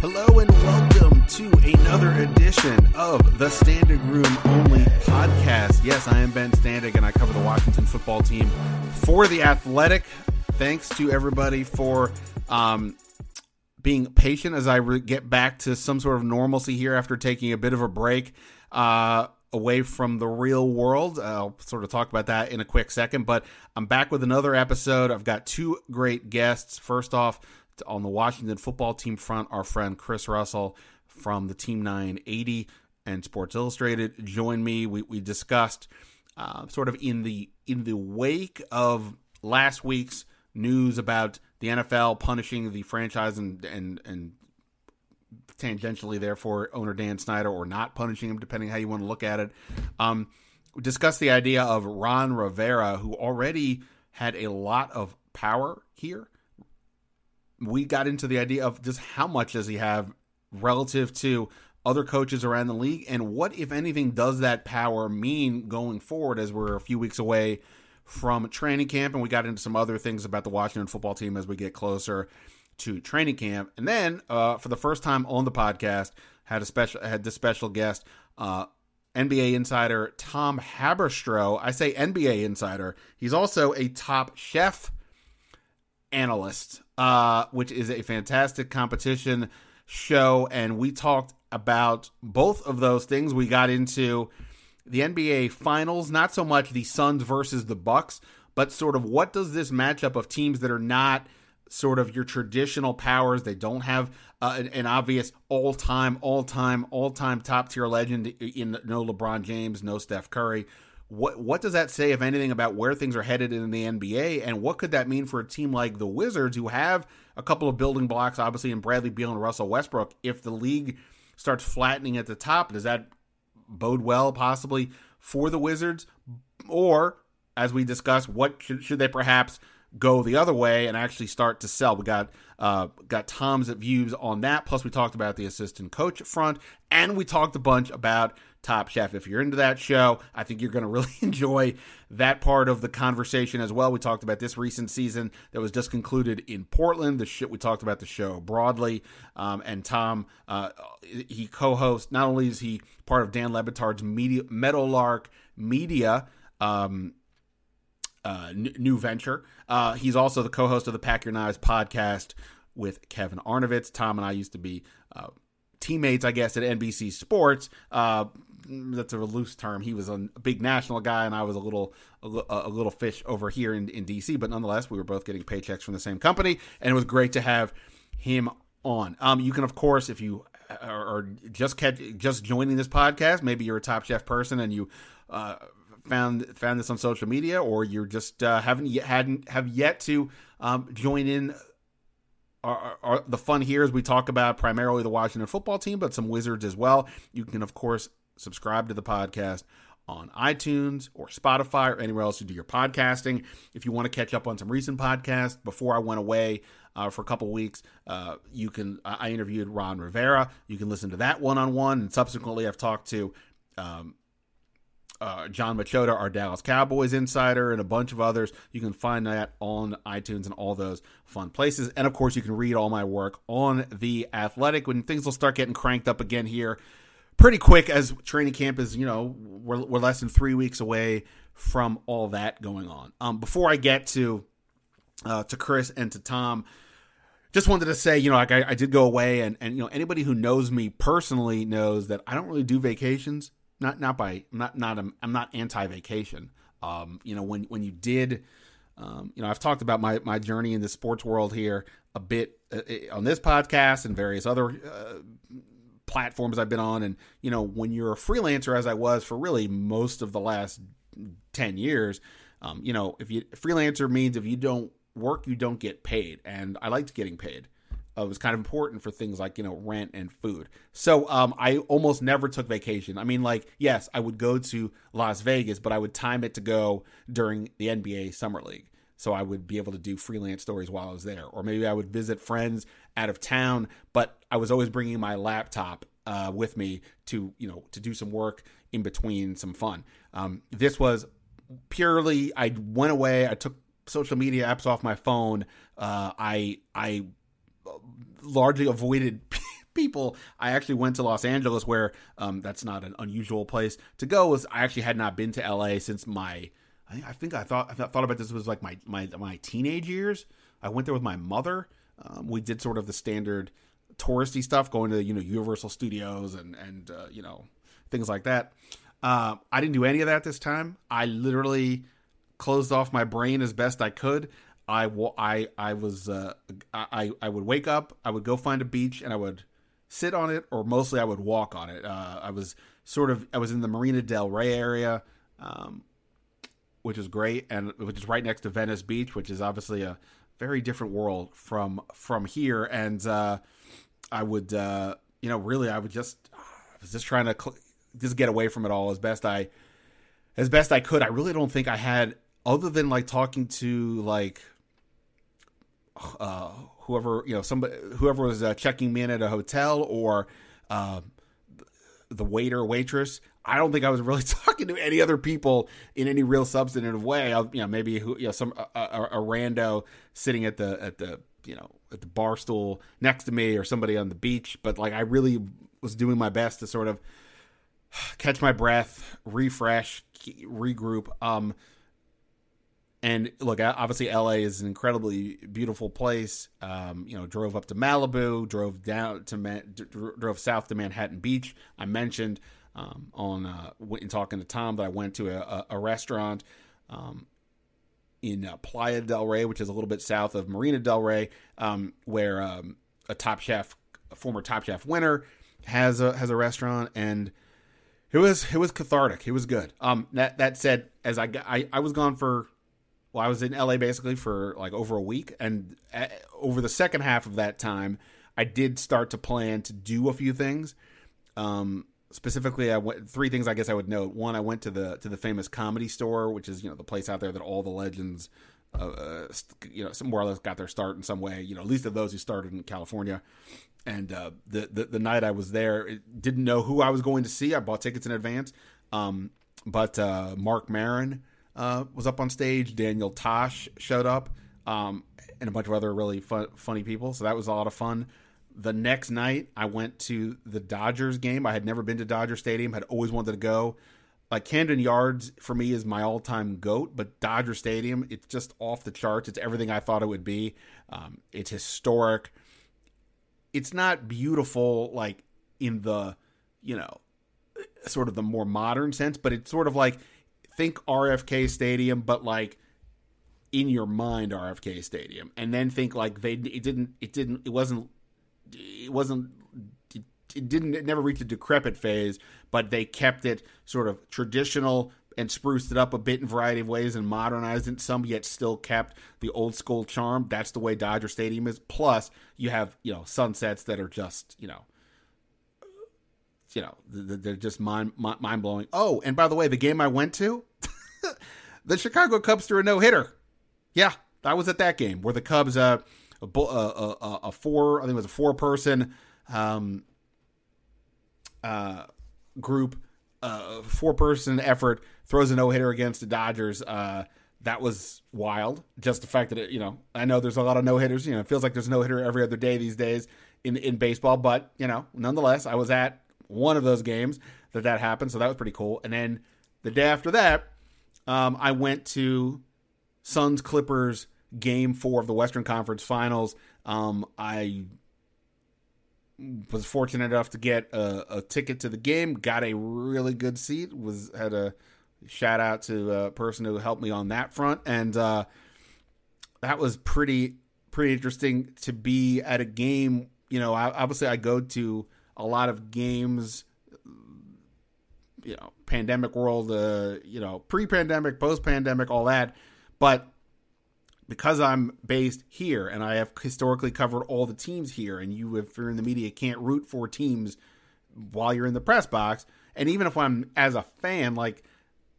Hello and welcome to another edition of the Standig Room Only podcast. Yes, I am Ben Standig and I cover the Washington football team for The Athletic. Thanks to everybody for um, being patient as I re- get back to some sort of normalcy here after taking a bit of a break uh, away from the real world. I'll sort of talk about that in a quick second, but I'm back with another episode. I've got two great guests. First off, on the Washington football team front, our friend Chris Russell from the Team 980 and Sports Illustrated joined me. We, we discussed uh, sort of in the in the wake of last week's news about the NFL punishing the franchise and and and tangentially, therefore, owner Dan Snyder or not punishing him, depending how you want to look at it. Um, we discussed the idea of Ron Rivera, who already had a lot of power here we got into the idea of just how much does he have relative to other coaches around the league and what if anything does that power mean going forward as we're a few weeks away from training camp and we got into some other things about the Washington football team as we get closer to training camp and then uh, for the first time on the podcast had a special had this special guest uh, NBA insider Tom Haberstroh. I say NBA insider. He's also a top chef analyst uh, which is a fantastic competition show. And we talked about both of those things. We got into the NBA Finals, not so much the Suns versus the Bucks, but sort of what does this matchup of teams that are not sort of your traditional powers. They don't have uh, an, an, obvious all time, all time, all time top tier legend in no LeBron James, no Steph Curry. What what does that say, if anything, about where things are headed in the NBA, and what could that mean for a team like the Wizards, who have a couple of building blocks, obviously, in Bradley Beal and Russell Westbrook? If the league starts flattening at the top, does that bode well, possibly, for the Wizards? Or, as we discussed, what should, should they perhaps go the other way and actually start to sell? We got uh, got Tom's views on that. Plus, we talked about the assistant coach front, and we talked a bunch about Top Chef. If you're into that show, I think you're going to really enjoy that part of the conversation as well. We talked about this recent season that was just concluded in Portland. The shit we talked about the show broadly, um, and Tom uh, he co-hosts. Not only is he part of Dan Le Batard's media Meadowlark Media. Um, uh, n- new venture. Uh, he's also the co-host of the Pack Your Knives podcast with Kevin Arnovitz. Tom and I used to be uh, teammates, I guess, at NBC Sports. Uh, that's a loose term. He was a big national guy, and I was a little a, a, little fish over here in, in DC. But nonetheless, we were both getting paychecks from the same company, and it was great to have him on. Um, you can, of course, if you are just catch, just joining this podcast, maybe you're a Top Chef person and you uh, found found this on social media, or you're just uh, haven't yet hadn't have yet to um, join in our, our, the fun here is we talk about primarily the Washington football team, but some Wizards as well. You can, of course, subscribe to the podcast on iTunes or Spotify or anywhere else you do your podcasting. If you want to catch up on some recent podcasts, before I went away uh, for a couple weeks, uh, you can. I interviewed Ron Rivera. You can listen to that one on one, and subsequently, I've talked to um, uh, Jon Machota, our Dallas Cowboys insider, and a bunch of others. You can find that on iTunes and all those fun places. And of course, you can read all my work on The Athletic when things will start getting cranked up again here pretty quick as training camp is, you know, we're, we're less than three weeks away from all that going on. Um, before I get to uh, to Chris and to Tom, just wanted to say, you know, like I, I, did go away, and and you know, anybody who knows me personally knows that I don't really do vacations not not by not not I'm, I'm not anti-vacation. Um, you know, when when you did, um, you know, I've talked about my my journey in the sports world here a bit uh, uh, on this podcast and various other uh, platforms I've been on, and you know, when you're a freelancer, as I was for really most of the last ten years, um, you know, if you freelancer means if you don't work, you don't get paid, and I liked getting paid uh, was kind of important for things like you know rent and food. So um, I almost never took vacation. I mean, like yes, I would go to Las Vegas, but I would time it to go during the NBA Summer League. So I would be able to do freelance stories while I was there, or maybe I would visit friends out of town. But I was always bringing my laptop uh, with me to you know to do some work in between some fun. Um, this was purely I went away. I took social media apps off my phone. Uh, I I largely avoided people. I actually went to Los Angeles, where um, that's not an unusual place to go. Was I actually had not been to LA since my I think I thought I thought about this was like my my my teenage years. I went there with my mother. Um, we did sort of the standard touristy stuff, going to you know Universal Studios and and uh, you know things like that. Uh, I didn't do any of that this time. I literally closed off my brain as best I could. I I I was uh, I I would wake up, I would go find a beach, and I would sit on it, or mostly I would walk on it. Uh, I was sort of I was in the Marina Del Rey area, um, which is great, and which is right next to Venice Beach, which is obviously a very different world from from here. And uh, I would uh, you know really I would just I was just trying to cl- just get away from it all as best I as best I could. I really don't think I had other than like talking to like uh, whoever you know somebody whoever was uh, checking me in at a hotel or uh, the waiter waitress. I don't think I was really talking to any other people in any real substantive way. I, you know, maybe who, you know, some a, a, a, rando sitting at the at the you know at the bar stool next to me or somebody on the beach. But like, I really was doing my best to sort of catch my breath, refresh, regroup. Um, and look, obviously, LA is an incredibly beautiful place. Um, you know, drove up to Malibu, drove down to drove south to Manhattan Beach. I mentioned um, on uh, in talking to Tom that I went to a, a restaurant um, in uh, Playa del Rey, which is a little bit south of Marina del Rey, um, where um, a Top Chef, a former Top Chef winner, has a has a restaurant and. It was it was cathartic. It was good. Um, that that said, as I, I I was gone for well, I was in LA basically for like over a week, and uh, over the second half of that time, I did start to plan to do a few things. Um, specifically, I went three things I guess I would note. One, I went to the to the famous comedy store, which is you know the place out there that all the legends, uh, uh you know, more or less got their start in some way. You know, at least of those who started in California. And uh, the, the, the night I was there, didn't know who I was going to see. I bought tickets in advance. Um, but uh, Marc Maron uh, was up on stage. Daniel Tosh showed up, um, and a bunch of other really fun, funny people. So that was a lot of fun. The next night, I went to the Dodgers game. I had never been to Dodger Stadium. Had always wanted to go. Like Camden Yards for me is my all-time goat, but Dodger Stadium, it's just off the charts. It's everything I thought it would be. Um, it's historic. It's not beautiful like in the, you know, sort of the more modern sense, but it's sort of like think RFK Stadium, but like in your mind RFK Stadium, and then think like they it didn't it didn't it wasn't it wasn't it, didn't it never reached a decrepit phase, but they kept it sort of traditional and spruced it up a bit in a variety of ways and modernized it some, yet still kept the old school charm. That's the way Dodger Stadium is. Plus, you have you know sunsets that are just you know you know they're just mind mind blowing. Oh, and by the way, the game I went to, the Chicago Cubs threw a no hitter. Yeah, I was at that game where the Cubs, uh, a, a, a, a four, I think it was a four person um, uh, group, uh, four person effort throws a no hitter against the Dodgers. Uh, that was wild. Just the fact that it, you know, I know there's a lot of no hitters. You know, it feels like there's no hitter every other day these days in in baseball, but you know, nonetheless, I was at one of those games that that happened, so that was pretty cool. And then the day after that, um, I went to Suns Clippers game four of the Western Conference Finals. Um, I was fortunate enough to get a, a, ticket to the game, got a really good seat, was had a shout out to a person who helped me on that front, and uh, that was pretty pretty interesting to be at a game. You know, obviously I go to a lot of games you know pandemic world, uh, you know pre-pandemic, post-pandemic, all that. But because I'm based here and I have historically covered all the teams here, and you, if you're in the media, can't root for teams while you're in the press box. And even if I'm as a fan, like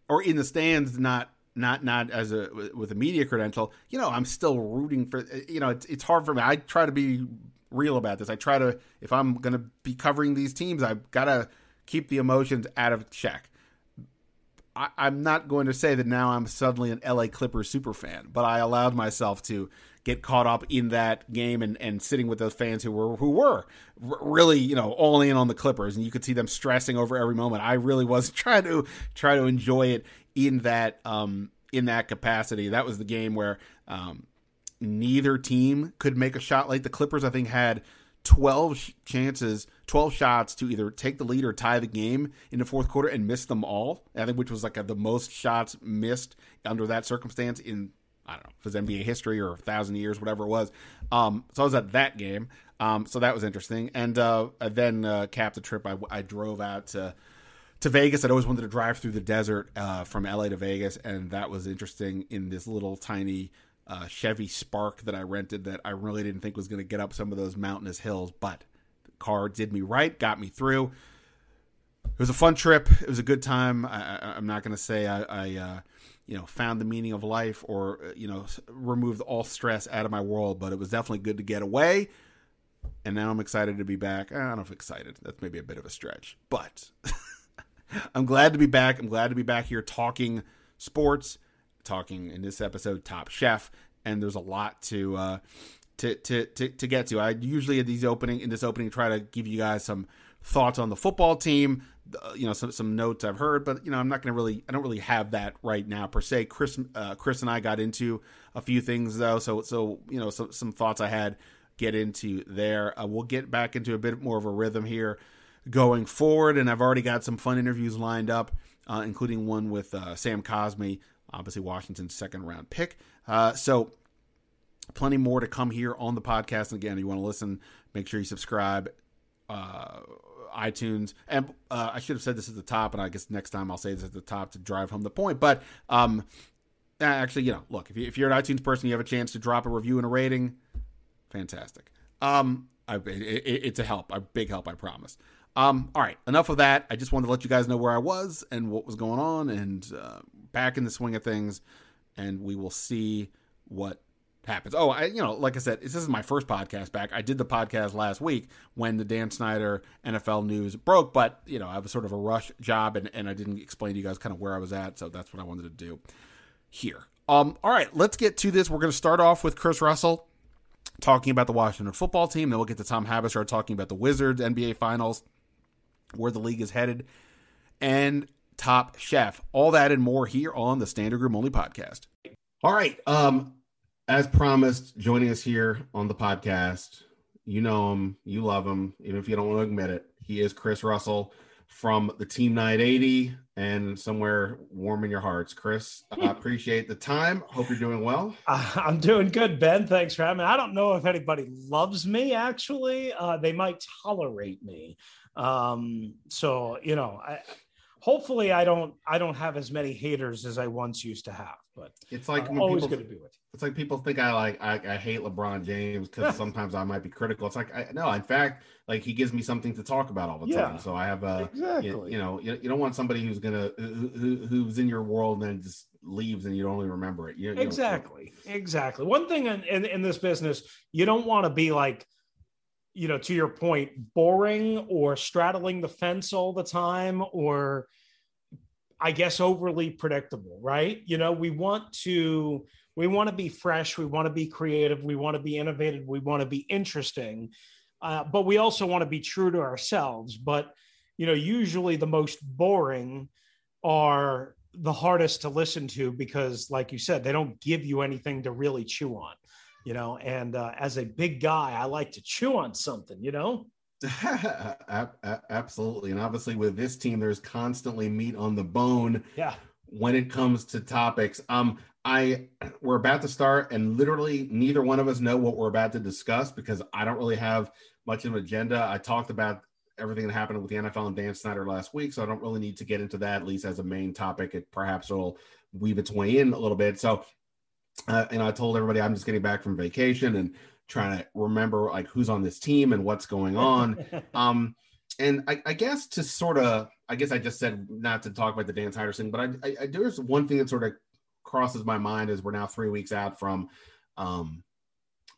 or in the stands, not not not as a with a media credential, you know, I'm still rooting for. You know, it's it's hard for me. I try to be real about this. I try to if I'm going to be covering these teams, I've got to keep the emotions out of check. I, am not going to say that now I'm suddenly an LA Clippers super fan, but I allowed myself to get caught up in that game and, and sitting with those fans who were who were really you know all in on the Clippers, and you could see them stressing over every moment. I really was trying to try to enjoy it in that um, in that capacity. That was the game where um, neither team could make a shot. Like the Clippers, I think had 12 chances, 12 shots to either take the lead or tie the game in the fourth quarter and miss them all. I think which was like a, the most shots missed under that circumstance in I don't know if it's NBA history or a thousand years, whatever it was. Um, so I was at that game. Um, so that was interesting. And uh, then uh, capped the trip. I, I drove out to to Vegas. I'd always wanted to drive through the desert uh, from LA to Vegas, and that was interesting in this little tiny uh, Chevy Spark that I rented that I really didn't think was going to get up some of those mountainous hills, but the car did me right, got me through. It was a fun trip. It was a good time. I, am not going to say I, I uh, you know, found the meaning of life or uh, you know, removed all stress out of my world, but it was definitely good to get away. And now I'm excited to be back. I don't know if excited. That's maybe a bit of a stretch, but I'm glad to be back. I'm glad to be back here talking sports talking in this episode Top Chef, and there's a lot to uh, to, to to to get to. I usually at these opening in this opening try to give you guys some thoughts on the football team, uh, you know, some some notes I've heard, but you know, I'm not going to really I don't really have that right now per se. Chris uh, Chris and I got into a few things though, so so you know, some some thoughts I had get into there. Uh, we'll get back into a bit more of a rhythm here going forward, and I've already got some fun interviews lined up, uh, including one with uh, Sam Cosmi obviously Washington's second round pick. Uh, so plenty more to come here on the podcast. And again, if you want to listen, make sure you subscribe. Uh, iTunes, and uh, I should have said this at the top, and I guess next time I'll say this at the top to drive home the point. But um, actually, you know, look, if, you, you're an iTunes person, you have a chance to drop a review and a rating. Fantastic. Um, I, it, it's a help, a big help, I promise. Um, all right, enough of that. I just wanted to let you guys know where I was and what was going on, and uh, back in the swing of things, and we will see what happens. Oh, I you know, like I said, this is my first podcast back. I did the podcast last week when the Dan Snyder NFL news broke, but you know, I was sort of a rush job and, and I didn't explain to you guys kind of where I was at, so that's what I wanted to do here. Um, all right, let's get to this. We're gonna start off with Chris Russell talking about the Washington football team, then we'll get to Tom Haberstroh talking about the Wizards NBA finals, where the league is headed. And Top Chef. All that and more here on the Standig Room Only podcast. All right. Um, as promised, joining us here on the podcast, you know him, you love him, even if you don't want to admit it. He is Chris Russell from the Team 980 and somewhere warm in your hearts. Chris, I appreciate the time. Hope you're doing well. Uh, I'm doing good, Ben. Thanks for having me. I don't know if anybody loves me, actually. Uh, they might tolerate me. Um, so, you know, I, hopefully I don't I don't have as many haters as I once used to have. But it's like I'm always good to be with you. It's like people think I like I, I hate LeBron James because sometimes I might be critical. It's like I, no, in fact, like he gives me something to talk about all the yeah, time. So I have a exactly. you, you know you, you, don't want somebody who's gonna who, who's in your world and then just leaves and you don't even remember it. You, exactly, exactly. One thing in, in in this business, you don't want to be like you know, to your point, boring or straddling the fence all the time or I guess overly predictable, right? You know, we want to we want to be fresh, we want to be creative, we want to be innovative, we want to be interesting, uh, but we also want to be true to ourselves. But you know, usually the most boring are the hardest to listen to because, like you said, they don't give you anything to really chew on. You know, and uh, as a big guy, I like to chew on something. You know. Absolutely. And obviously, with this team, there's constantly meat on the bone. Yeah. When it comes to topics, um, I we're about to start, and literally neither one of us know what we're about to discuss because I don't really have much of an agenda. I talked about everything that happened with the NFL and Dan Snyder last week, so I don't really need to get into that at least as a main topic. It perhaps will weave its way in a little bit. So, uh, and I told everybody I'm just getting back from vacation and trying to remember like who's on this team and what's going on. um, and I, I, guess to sort of, I guess I just said not to talk about the Dan Snyder thing, but I, I, I, there's one thing that sort of crosses my mind as we're now three weeks out from um,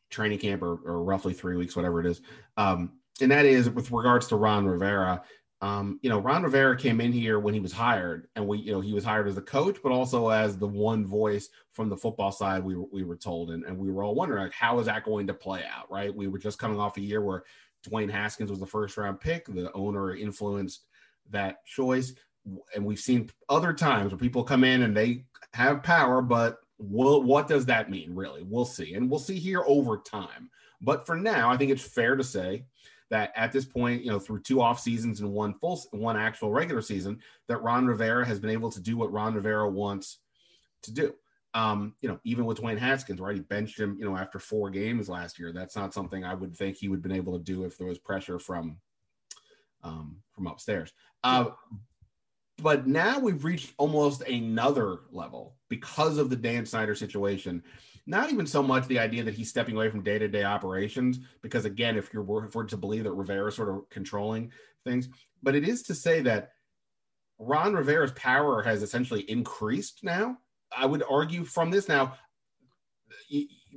training camp or, or roughly three weeks, whatever it is. Um, and that is with regards to Ron Rivera. Um, you know, Ron Rivera came in here when he was hired, and we, you know, he was hired as a coach, but also as the one voice from the football side. We were, we were told, and, and we were all wondering, like, how is that going to play out? Right? We were just coming off a year where Dwayne Haskins was the first round pick. The owner influenced that choice, and we've seen other times where people come in and they have power, but will, what does that mean? Really, we'll see, and we'll see here over time. But for now, I think it's fair to say that at this point, you know, through two off seasons and one full one actual regular season, that Ron Rivera has been able to do what Ron Rivera wants to do. Um, you know, even with Dwayne Haskins, right? He benched him, you know, after four games last year. That's not something I would think he would have been able to do if there was pressure from um, from upstairs. Uh, but now we've reached almost another level because of the Dan Snyder situation not even so much the idea that he's stepping away from day-to-day operations, because again, if you're if we're to believe that Rivera is sort of controlling things, but it is to say that Ron Rivera's power has essentially increased now. I would argue from this now,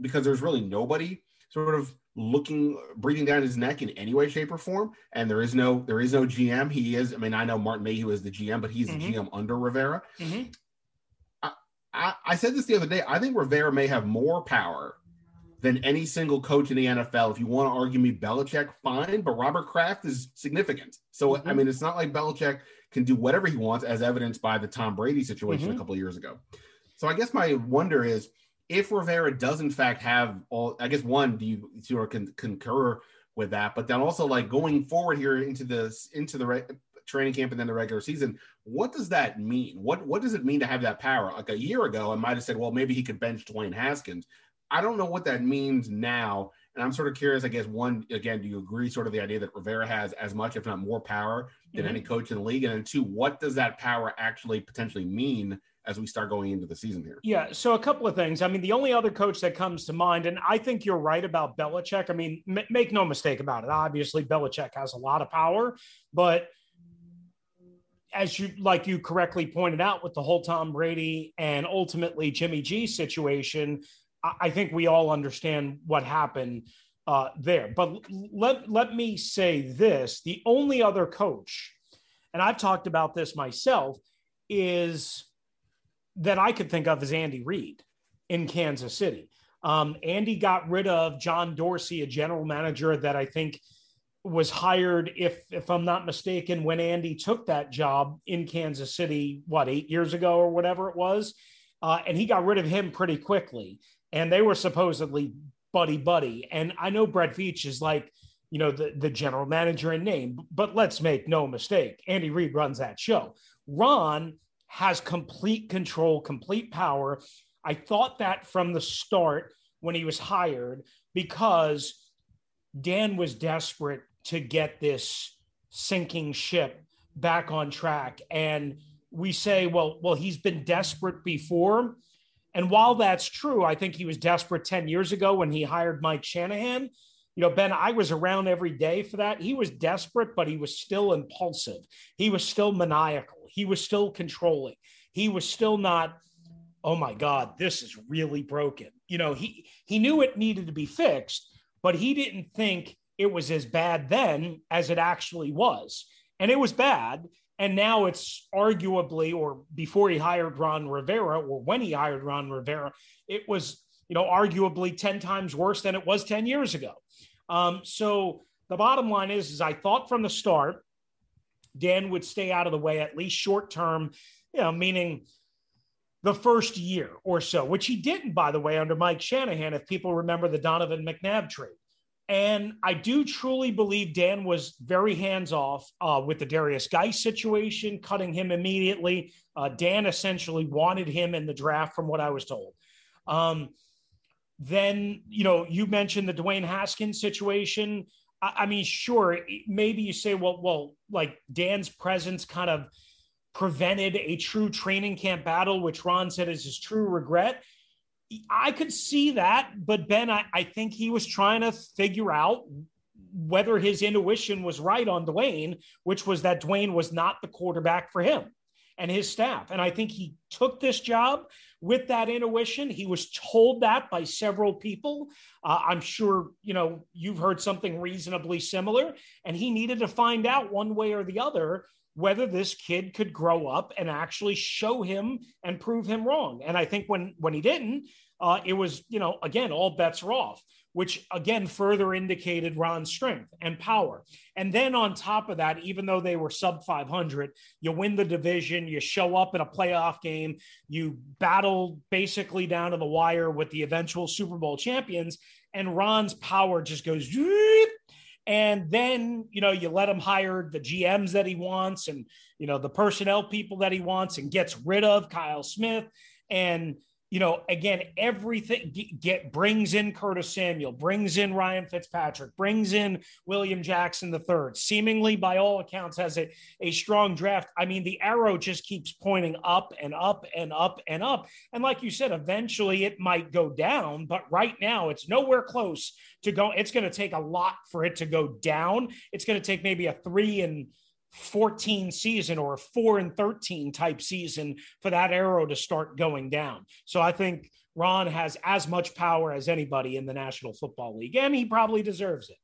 because there's really nobody sort of looking breathing down his neck in any way shape or form and there is no there is no gm he is i mean i know martin mayhew is the gm but he's mm-hmm. the gm under rivera mm-hmm. I, I said this the other day. I think Rivera may have more power than any single coach in the NFL. If you want to argue me Belichick, fine, but Robert Kraft is significant. So mm-hmm. I mean, it's not like Belichick can do whatever he wants, as evidenced by the Tom Brady situation mm-hmm. a couple of years ago. So I guess my wonder is if Rivera does in fact have all. I guess one, do you sort of con- concur with that? But then also like going forward here into this into the training camp and then the regular season. What does that mean? What what does it mean to have that power? Like a year ago, I might have said, well, maybe he could bench Dwayne Haskins. I don't know what that means now. And I'm sort of curious, I guess, one, again, do you agree sort of the idea that Rivera has as much, if not more power than mm-hmm. any coach in the league? And then two, what does that power actually potentially mean as we start going into the season here? Yeah. So a couple of things. I mean, the only other coach that comes to mind, and I think you're right about Belichick. I mean, m- make no mistake about it. Obviously, Belichick has a lot of power, but as you like you correctly pointed out with the whole Tom Brady and ultimately Jimmy G situation, I think we all understand what happened uh, there. But let let me say this: the only other coach, and I've talked about this myself, is that I could think of is Andy Reid in Kansas City. Um, Andy got rid of John Dorsey, a general manager that I think was hired, if if I'm not mistaken, when Andy took that job in Kansas City, what eight years ago or whatever it was, uh, and he got rid of him pretty quickly. And they were supposedly buddy buddy. And I know Brett Veach is like, you know, the the general manager in name, but let's make no mistake, Andy Reid runs that show. Ron has complete control, complete power. I thought that from the start when he was hired because Dan was desperate to get this sinking ship back on track. And we say, well, well, he's been desperate before. And while that's true, I think he was desperate 10 years ago when he hired Mike Shanahan. You know, Ben, I was around every day for that. He was desperate, but he was still impulsive. He was still maniacal. He was still controlling. He was still not, oh my God, this is really broken. You know, he he knew it needed to be fixed, but he didn't think it was as bad then as it actually was. And it was bad. And now it's arguably, or before he hired Ron Rivera, or when he hired Ron Rivera, it was, you know, arguably 10 times worse than it was 10 years ago. Um, so the bottom line is, is I thought from the start, Dan would stay out of the way, at least short term, you know, meaning the first year or so, which he didn't, by the way, under Mike Shanahan, if people remember the Donovan McNabb trade. And I do truly believe Dan was very hands off uh, with the Derrius Guice situation, cutting him immediately. Uh, Dan essentially wanted him in the draft, from what I was told. Um, then, you know, you mentioned the Dwayne Haskins situation. I, I mean, sure, maybe you say, well, well, like Dan's presence kind of prevented a true training camp battle, which Ron said is his true regret. I could see that, but Ben, I, I think he was trying to figure out whether his intuition was right on Dwayne, which was that Dwayne was not the quarterback for him. and his staff. And I think he took this job with that intuition. He was told that by several people. Uh, I'm sure, you know, you've heard something reasonably similar. And he needed to find out one way or the other whether this kid could grow up and actually show him and prove him wrong. And I think when when he didn't, uh, it was, you know, again, all bets are off which again further indicated Ron's strength and power. And then on top of that, even though they were sub 500, you win the division, you show up in a playoff game, you battle basically down to the wire with the eventual Super Bowl champions, and Ron's power just goes. And then, you know, you let him hire the GMs that he wants and, you know, the personnel people that he wants and gets rid of Kyle Smith. And, you know, again, everything get brings in Curtis Samuel, brings in Ryan Fitzpatrick, brings in William Jackson III. Seemingly, by all accounts, has a, a strong draft. I mean, the arrow just keeps pointing up and up and up and up. And like you said, eventually it might go down, but right now it's nowhere close to go. It's going to take a lot for it to go down. It's going to take maybe a three and 14 season or a 4 and 13 type season for that arrow to start going down. So I think Ron has as much power as anybody in the National Football League, and he probably deserves it.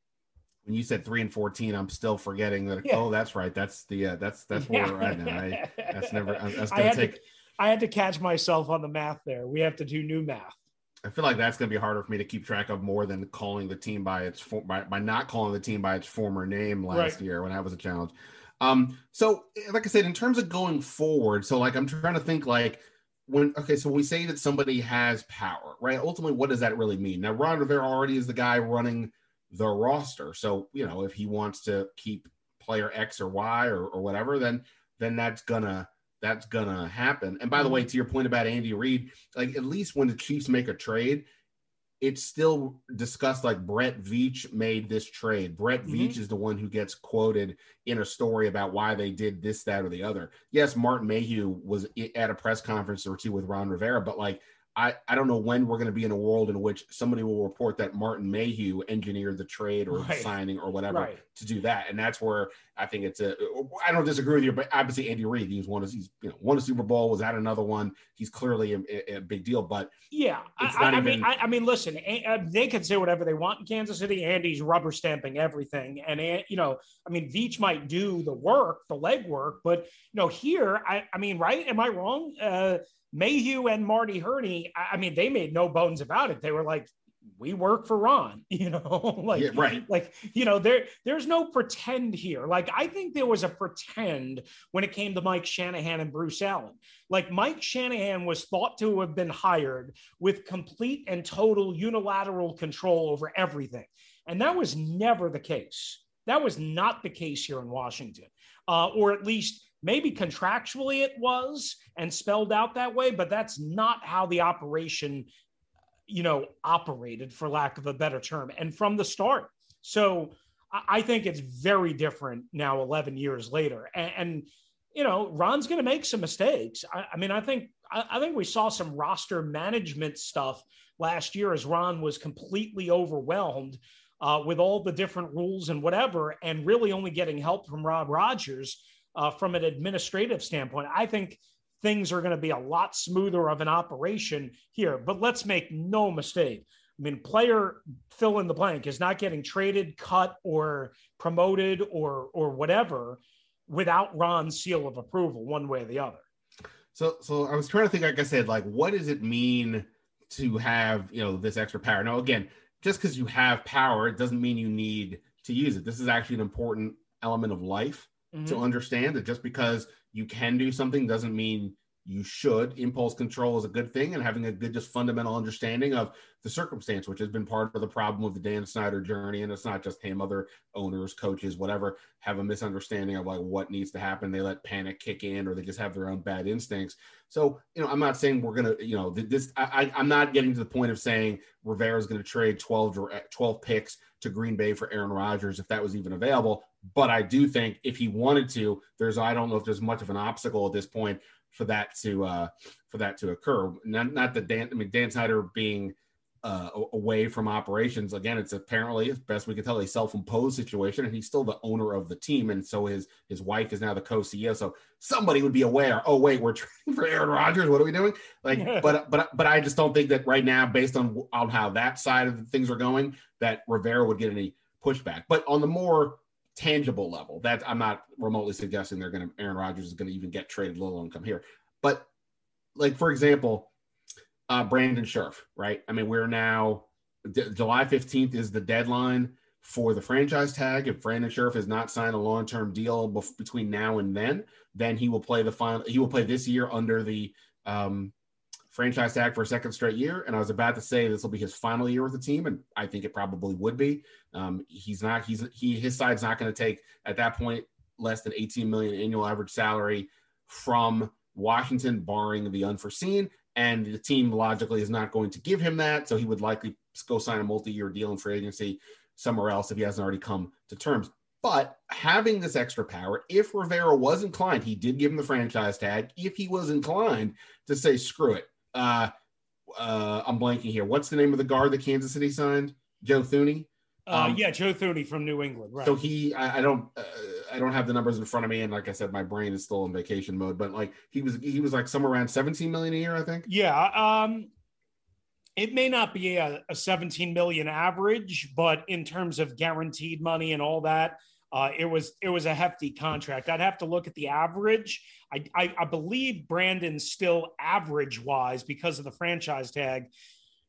When you said three and fourteen, I'm still forgetting that. Yeah. Oh, that's right. That's the uh, that's that's where yeah. we're at now. I, that's never. That's take. To, I had to catch myself on the math there. We have to do new math. I feel like that's going to be harder for me to keep track of more than calling the team by its by, by not calling the team by its former name last right. year when that was a challenge. Um, so like I said, in terms of going forward, so like I'm trying to think like when okay, so we say that somebody has power, right? Ultimately, what does that really mean? Now, Ron Rivera already is the guy running the roster, so you know if he wants to keep player X or Y or, or whatever, then then that's gonna that's gonna happen. And by the way, mm-hmm. to your point about Andy Reid, like at least when the Chiefs make a trade, it's still discussed like Brett Veach made this trade. Brett mm-hmm. Veach is the one who gets quoted in a story about why they did this, that, or the other. Yes, Martin Mayhew was at a press conference or two with Ron Rivera, but like I, I don't know when we're going to be in a world in which somebody will report that Martin Mayhew engineered the trade or right. signing or whatever right. to do that, and that's where I think it's a. I don't disagree with you, but obviously Andy Reid, he's won. He's you know won a Super Bowl, was at another one. He's clearly a, a big deal, but yeah, I, I even... mean, I, I, mean, listen, uh, they can say whatever they want in Kansas City. Andy's rubber stamping everything, and you know, I mean, Veach might do the work, the leg work, but you know, here, I, I mean, right? Am I wrong? Uh, Mayhew and Marty Hurney, I mean, they made no bones about it. They were like, we work for Ron, you know, like, yeah, right. Like, you know, there, there's no pretend here. Like, I think there was a pretend when it came to Mike Shanahan and Bruce Allen. Like, Mike Shanahan was thought to have been hired with complete and total unilateral control over everything. And that was never the case. That was not the case here in Washington, uh, or at least Maybe contractually it was and spelled out that way, but that's not how the operation, you know, operated for lack of a better term. And from the start. So I think it's very different now, 11 years later. And, and you know, Ron's going to make some mistakes. I, I mean, I think I, I think we saw some roster management stuff last year as Ron was completely overwhelmed uh, with all the different rules and whatever, and really only getting help from Rob Rogers uh, from an administrative standpoint. I think things are going to be a lot smoother of an operation here. But let's make no mistake. I mean, player fill in the blank is not getting traded, cut, or promoted, or or whatever without Ron's seal of approval, one way or the other. So, so I was trying to think, like I said, like what does it mean to have you know this extra power? Now, again, just because you have power, it doesn't mean you need to use it. This is actually an important element of life mm-hmm. to understand that just because you can do something doesn't mean you should. Impulse control is a good thing, and having a good, just fundamental understanding of the circumstance, which has been part of the problem with the Dan Snyder journey. And it's not just him; other owners, coaches, whatever, have a misunderstanding of like what needs to happen. They let panic kick in, or they just have their own bad instincts. So, you know, I'm not saying we're gonna, you know, this. I, I'm not getting to the point of saying Rivera is going to trade 12 12 picks to Green Bay for Aaron Rodgers if that was even available. But I do think if he wanted to, there's I don't know if there's much of an obstacle at this point for that to uh, for that to occur. Not, not that Dan, I mean Dan Snyder being uh, away from operations. Again, it's apparently, as best we can tell, a self-imposed situation, and he's still the owner of the team, and so his his wife is now the co-CEO. So somebody would be aware. Oh wait, we're trading for Aaron Rodgers. What are we doing? Like, but but but I just don't think that right now, based on on how that side of things are going, that Rivera would get any pushback. But on the more tangible level, that I'm not remotely suggesting they're going to Aaron Rodgers is going to even get traded, let alone come here. But like for example uh, Brandon Scherff, right? I mean, we're now D- July 15th is the deadline for the franchise tag. If Brandon Scherff has not signed a long term deal bef- between now and then, then he will play the final. He will play this year under the um, franchise tag for a second straight year. And I was about to say this will be his final year with the team, and I think it probably would be. Um, he's not. He's he. His side's not going to take at that point less than 18 million annual average salary from Washington, barring the unforeseen and the team logically is not going to give him that. So he would likely go sign a multi-year deal in free agency somewhere else if he hasn't already come to terms. But having this extra power, if Rivera was inclined, he did give him the franchise tag. If he was inclined to say, "Screw it," uh, uh, I'm blanking here. What's the name of the guard that Kansas City signed? Joe Thuney. Uh, um, yeah, Joe Thuney from New England. Right. So he, I, I don't, uh, I don't have the numbers in front of me, and like I said, my brain is still in vacation mode. But like he was, he was like somewhere around 17 million a year, I think. Yeah. Um, it may not be a, a 17 million average, but in terms of guaranteed money and all that, uh, it was it was a hefty contract. I'd have to look at the average. I, I, I believe Brandon still average wise because of the franchise tag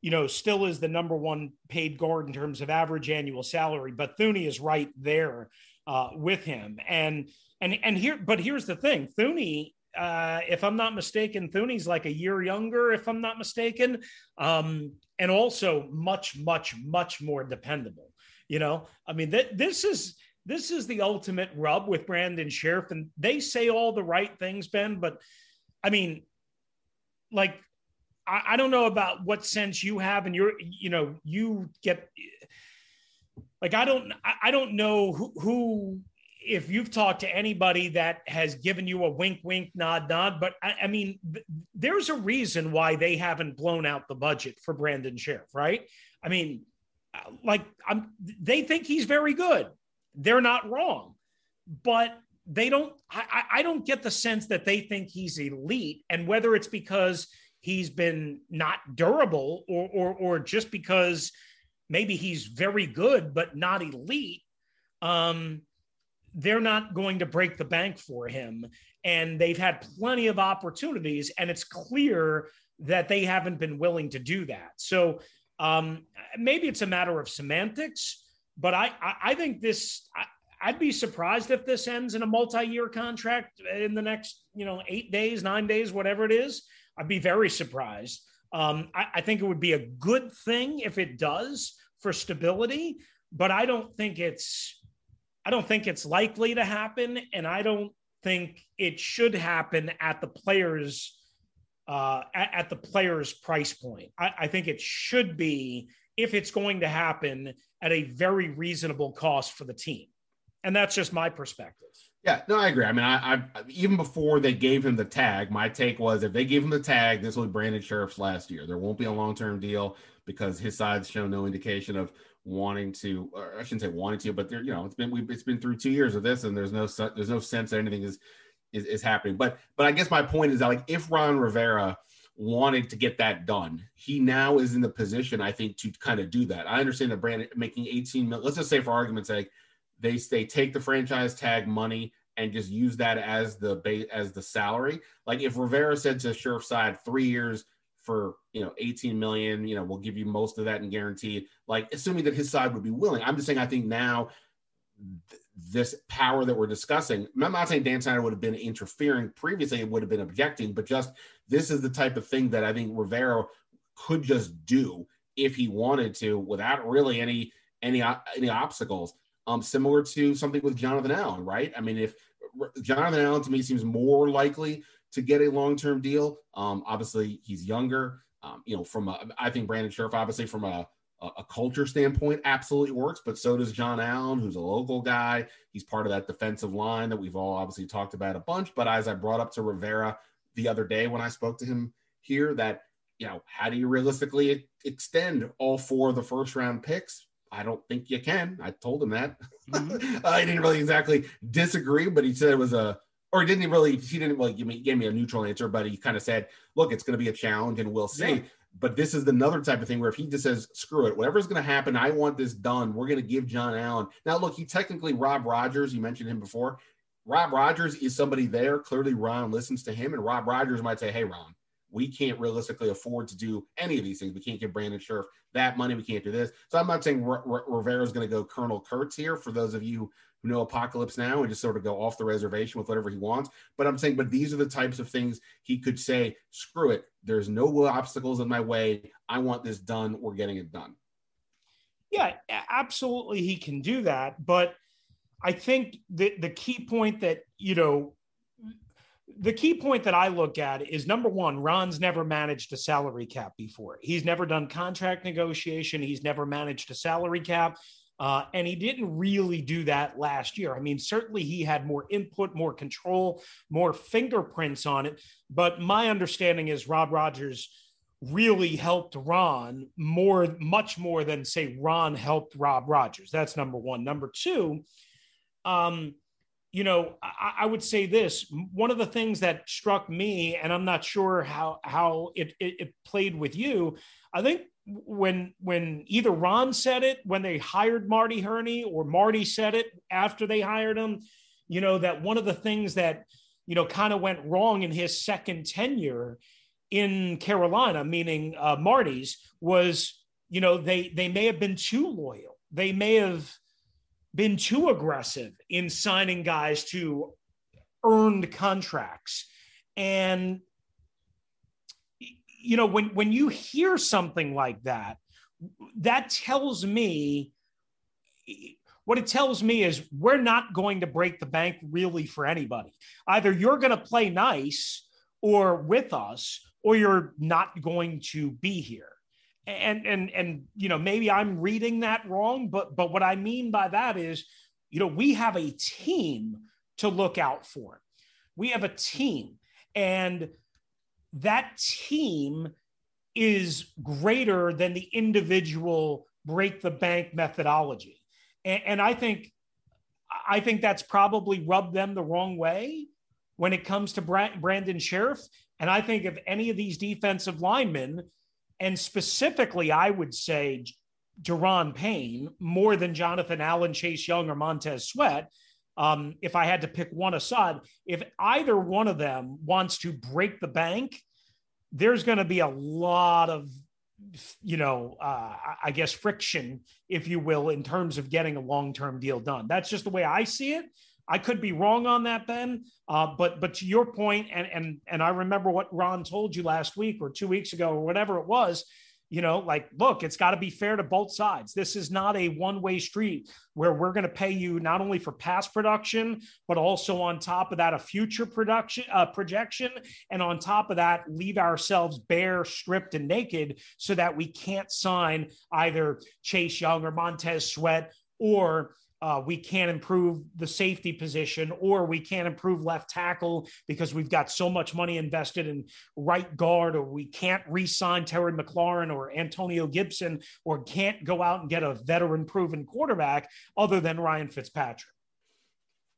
you know, still is the number one paid guard in terms of average annual salary. But Thuney is right there uh, with him. And and and here, but here's the thing: Thuney, uh, if I'm not mistaken, Thuney's like a year younger, if I'm not mistaken, um, and also much, much, much more dependable. You know, I mean, th- this is this is the ultimate rub with Brandon Scherff. and they say all the right things, Ben. But I mean, like I, I don't know about what sense you have, and you're, you know, you get like I don't, I don't know who, who if you've talked to anybody that has given you a wink, wink, nod, nod, but I, I mean, th- there's a reason why they haven't blown out the budget for Brandon Scherff, right? I mean, like I'm, they think he's very good. They're not wrong, but they don't. I, I don't get the sense that they think he's elite, and whether it's because he's been not durable or, or, or just because maybe he's very good but not elite um, they're not going to break the bank for him and they've had plenty of opportunities and it's clear that they haven't been willing to do that so um, maybe it's a matter of semantics but i i, I think this I, I'd be surprised if this ends in a multi-year contract in the next, you know, eight days, nine days, whatever it is. I'd be very surprised. Um, I, I think it would be a good thing if it does for stability, but I don't think it's I don't think it's likely to happen, and I don't think it should happen at the players uh, at, at, the players' price point. I, I, think it should be if it's going to happen at a very reasonable cost for the team, and that's just my perspective. Yeah, no, I agree. I mean, I, I, even before they gave him the tag, my take was if they gave him the tag, this will be Brandon Scherff's last year. There won't be a long term deal because his side's shown no indication of wanting to. Or I shouldn't say wanting to, but there, you know, it's been we it's been through two years of this, and there's no there's no sense that anything is is, is happening. But but I guess my point is that like if Ron Rivera wanted to get that done, he now is in the position I think to kind of do that. I understand that Brandon making 18 million. Let's just say for argument's sake they they take the franchise tag money and just use that as the base as the salary. Like if Rivera said to Scherff three years for you know 18 million, you know, we'll give you most of that and guaranteed. Like assuming that his side would be willing. I'm just saying I think now this power that we're discussing. I'm not saying Dan Snyder would have been interfering previously, it would have been objecting, but just this is the type of thing that I think Rivera could just do if he wanted to without really any any any obstacles um, similar to something with Jonathan Allen, right? I mean, if Jonathan Allen to me seems more likely to get a long term deal, um, obviously he's younger. Um, you know, from a, I think Brandon Scherff, obviously from a, a culture standpoint, absolutely works, but so does John Allen, who's a local guy. He's part of that defensive line that we've all obviously talked about a bunch. But as I brought up to Rivera the other day when I spoke to him here, that you know, how do you realistically extend all four of the first round picks? I don't think you can. I told him that. Mm-hmm. I didn't really exactly disagree, but he said it was a, or he didn't really, he didn't really give me, gave me a neutral answer, but he kind of said, look, it's going to be a challenge and we'll see. Yeah. But this is another type of thing where if he just says, screw it, whatever's going to happen, I want this done. We're going to give John Allen. Now, look, he technically, Rob Rogers, you mentioned him before. Rob Rogers is somebody there. Clearly, Ron listens to him, and Rob Rogers might say, hey, Ron, we can't realistically afford to do any of these things. We can't give Brandon Scherff that money. We can't do this. So I'm not saying R- R- Rivera's going to go Colonel Kurtz here for those of you who know Apocalypse now and just sort of go off the reservation with whatever he wants. But I'm saying, but these are the types of things he could say, screw it. There's no obstacles in my way. I want this done. We're getting it done. Yeah, absolutely. He can do that. But I think the, the key point that, you know, the key point that I look at is number one, Ron's never managed a salary cap before. He's never done contract negotiation. He's never managed a salary cap. Uh, and he didn't really do that last year. I mean, certainly he had more input, more control, more fingerprints on it. But my understanding is Rob Rogers really helped Ron more, much more than, say, Ron helped Rob Rogers. That's number one. Number two, um, you know, I, I, would say this. One of the things that struck me, and I'm not sure how how it, it, it played with you. I think when when either Ron said it when they hired Marty Hurney, or Marty said it after they hired him. You know that one of the things that you know kind of went wrong in his second tenure in Carolina, meaning uh, Marty's, was you know they they may have been too loyal. They may have been too aggressive in signing guys to earned contracts. And you know, when when you hear something like that, that tells me what it tells me is we're not going to break the bank really for anybody. Either you're going to play nice or with us, or you're not going to be here and and and you know maybe i'm reading that wrong but but what i mean by that is you know we have a team to look out for. We have a team and that team is greater than the individual break the bank methodology. And, and i think i think that's probably rubbed them the wrong way when it comes to brandon Scherff and i think if any of these defensive linemen and specifically, I would say Daron Payne more than Jonathan Allen, Chase Young, or Montez Sweat. Um, if I had to pick one aside, if either one of them wants to break the bank, there's going to be a lot of, you know, uh, I guess friction, if you will, in terms of getting a long term deal done. That's just the way I see it. I could be wrong on that, Ben. Uh, but but to your point, and and and I remember what Ron told you last week or two weeks ago or whatever it was. You know, like, look, it's got to be fair to both sides. This is not a one way street where we're going to pay you not only for past production, but also on top of that, a future production uh, projection. And on top of that, leave ourselves bare, stripped, and naked so that we can't sign either Chase Young or Montez Sweat or uh, we can't improve the safety position or we can't improve left tackle because we've got so much money invested in right guard or we can't re-sign Terry McLaurin or Antonio Gibson or can't go out and get a veteran proven quarterback other than Ryan Fitzpatrick.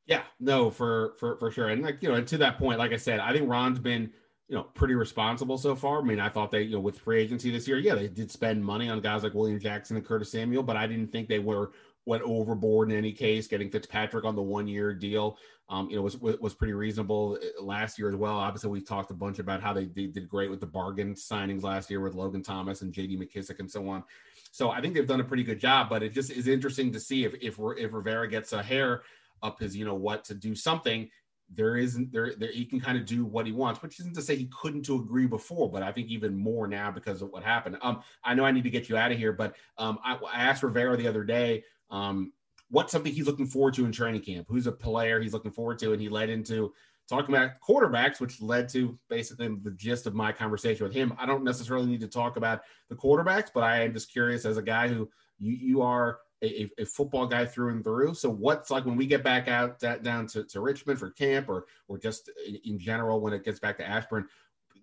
Yeah, no, for for for sure. And like, you know, to that point, like I said, I think Ron's been you know, pretty responsible so far. I mean, I thought they, you know, with free agency this year, yeah, they did spend money on guys like William Jackson and Curtis Samuel, but I didn't think they were went overboard in any case. Getting Fitzpatrick on the one year deal, um, you know, was was pretty reasonable uh, last year as well. Obviously, we talked a bunch about how they, they did great with the bargain signings last year with Logan Thomas and J.D. McKissic and so on. So I think they've done a pretty good job. But it just is interesting to see if if if Rivera gets a hair up his, you know, what to do something. There isn't there, there he can kind of do what he wants, which isn't to say he couldn't to agree before, but I think even more now because of what happened. Um, I know I need to get you out of here, but um, I, I asked Rivera the other day um, what's something he's looking forward to in training camp? Who's a player he's looking forward to? And he led into talking about quarterbacks, which led to basically the gist of my conversation with him. I don't necessarily need to talk about the quarterbacks, but I am just curious as a guy who you, you are a, a, football guy through and through. So what's like when we get back out that, down to, to Richmond for camp or or just in, in general when it gets back to Ashburn,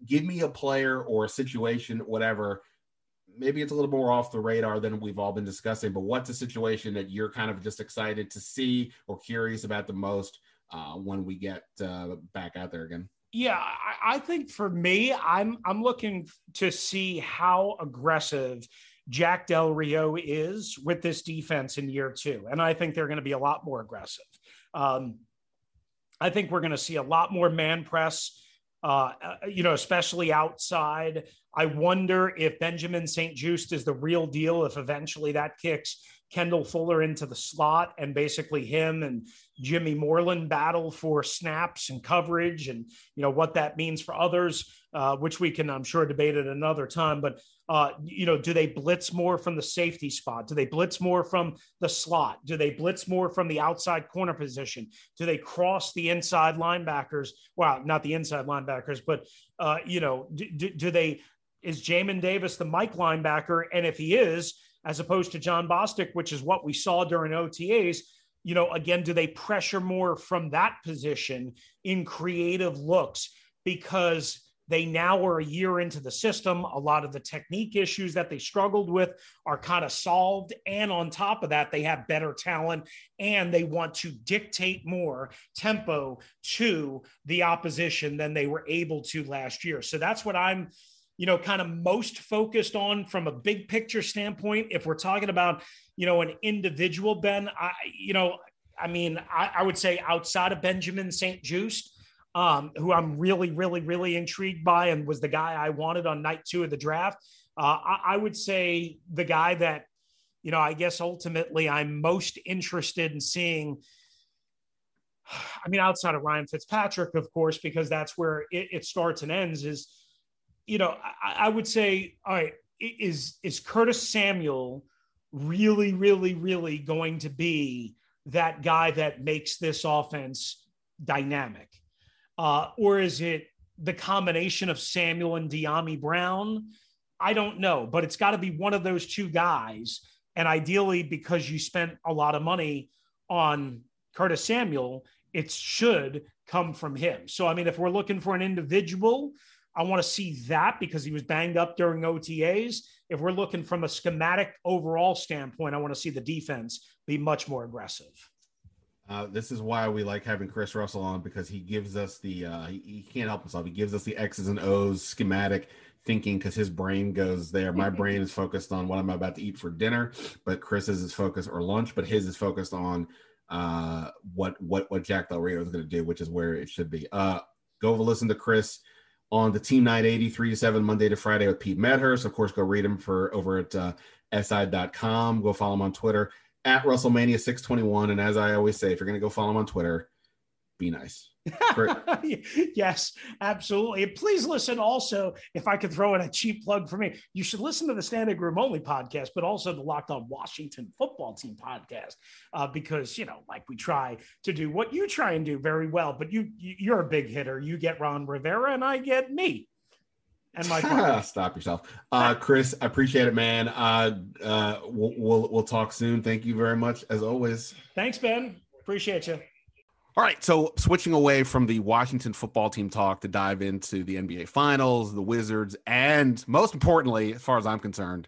give me a player or a situation, whatever. Maybe it's a little more off the radar than we've all been discussing, but what's a situation that you're kind of just excited to see or curious about the most uh, when we get uh, back out there again? Yeah, I, I think for me, I'm I'm looking to see how aggressive Jack Del Rio is with this defense in year two, and I think they're going to be a lot more aggressive. Um, I think we're going to see a lot more man press. Uh, uh, you know, especially outside. I wonder if Benjamin St-Juste is the real deal, if eventually that kicks Kendall Fuller into the slot and basically him and Jimmy Moreland battle for snaps and coverage and you know what that means for others, uh, which we can I'm sure debate at another time. But uh, you know, do they blitz more from the safety spot? Do they blitz more from the slot? Do they blitz more from the outside corner position? Do they cross the inside linebackers? Well, not the inside linebackers, but uh, you know, do, do they? Is Jamin Davis the Mike linebacker? And if he is, as opposed to Jon Bostic, which is what we saw during OTAs. You know, again, do they pressure more from that position in creative looks because they now are a year into the system? A lot of the technique issues that they struggled with are kind of solved. And on top of that, they have better talent and they want to dictate more tempo to the opposition than they were able to last year. So that's what I'm you know, kind of most focused on from a big picture standpoint. If we're talking about, you know, an individual, Ben, I, you know, I mean, I, I would say outside of Benjamin St-Juste, um, who I'm really, really, really intrigued by and was the guy I wanted on night two of the draft. Uh, I, I would say the guy that, you know, I guess ultimately I'm most interested in seeing. I mean, outside of Ryan Fitzpatrick, of course, because that's where it, it starts and ends, is you know, I, I would say, all right, is is Curtis Samuel really, really, really going to be that guy that makes this offense dynamic? Uh, or is it the combination of Samuel and Dyami Brown? I don't know, but it's got to be one of those two guys. And ideally, because you spent a lot of money on Curtis Samuel, it should come from him. So, I mean, if we're looking for an individual I want to see that because he was banged up during OTAs. If we're looking from a schematic overall standpoint, I want to see the defense be much more aggressive. Uh, this is why we like having Chris Russell on because he gives us the uh, he, he, can't help himself. He gives us the X's and O's schematic thinking because his brain goes there. My brain is focused on what I'm about to eat for dinner, but Chris's is focused or lunch, but his is focused on uh, what what what Jack Del Rio is going to do, which is where it should be. Uh, go listen to Chris on the Team 980, 3 to 7, Monday to Friday with Pete Medhurst. Of course, go read him for over at uh, si.com. Go follow him on Twitter at WrestleMania621. And as I always say, if you're going to go follow him on Twitter, be nice. yes, absolutely. And please listen also, if I could throw in a cheap plug for me, you should listen to the Standing Room Only podcast, but also the Locked On Washington Football Team podcast, uh, because, you know, like we try to do what you try and do very well, but you, you're a big hitter. You get Ron Rivera and I get me. And my stop yourself, uh, Chris. I appreciate it, man. Uh, uh, we'll, we'll we'll talk soon. Thank you very much, as always. Thanks, Ben. Appreciate you. All right, so switching away from the Washington football team talk to dive into the NBA Finals, the Wizards, and most importantly, as far as I'm concerned,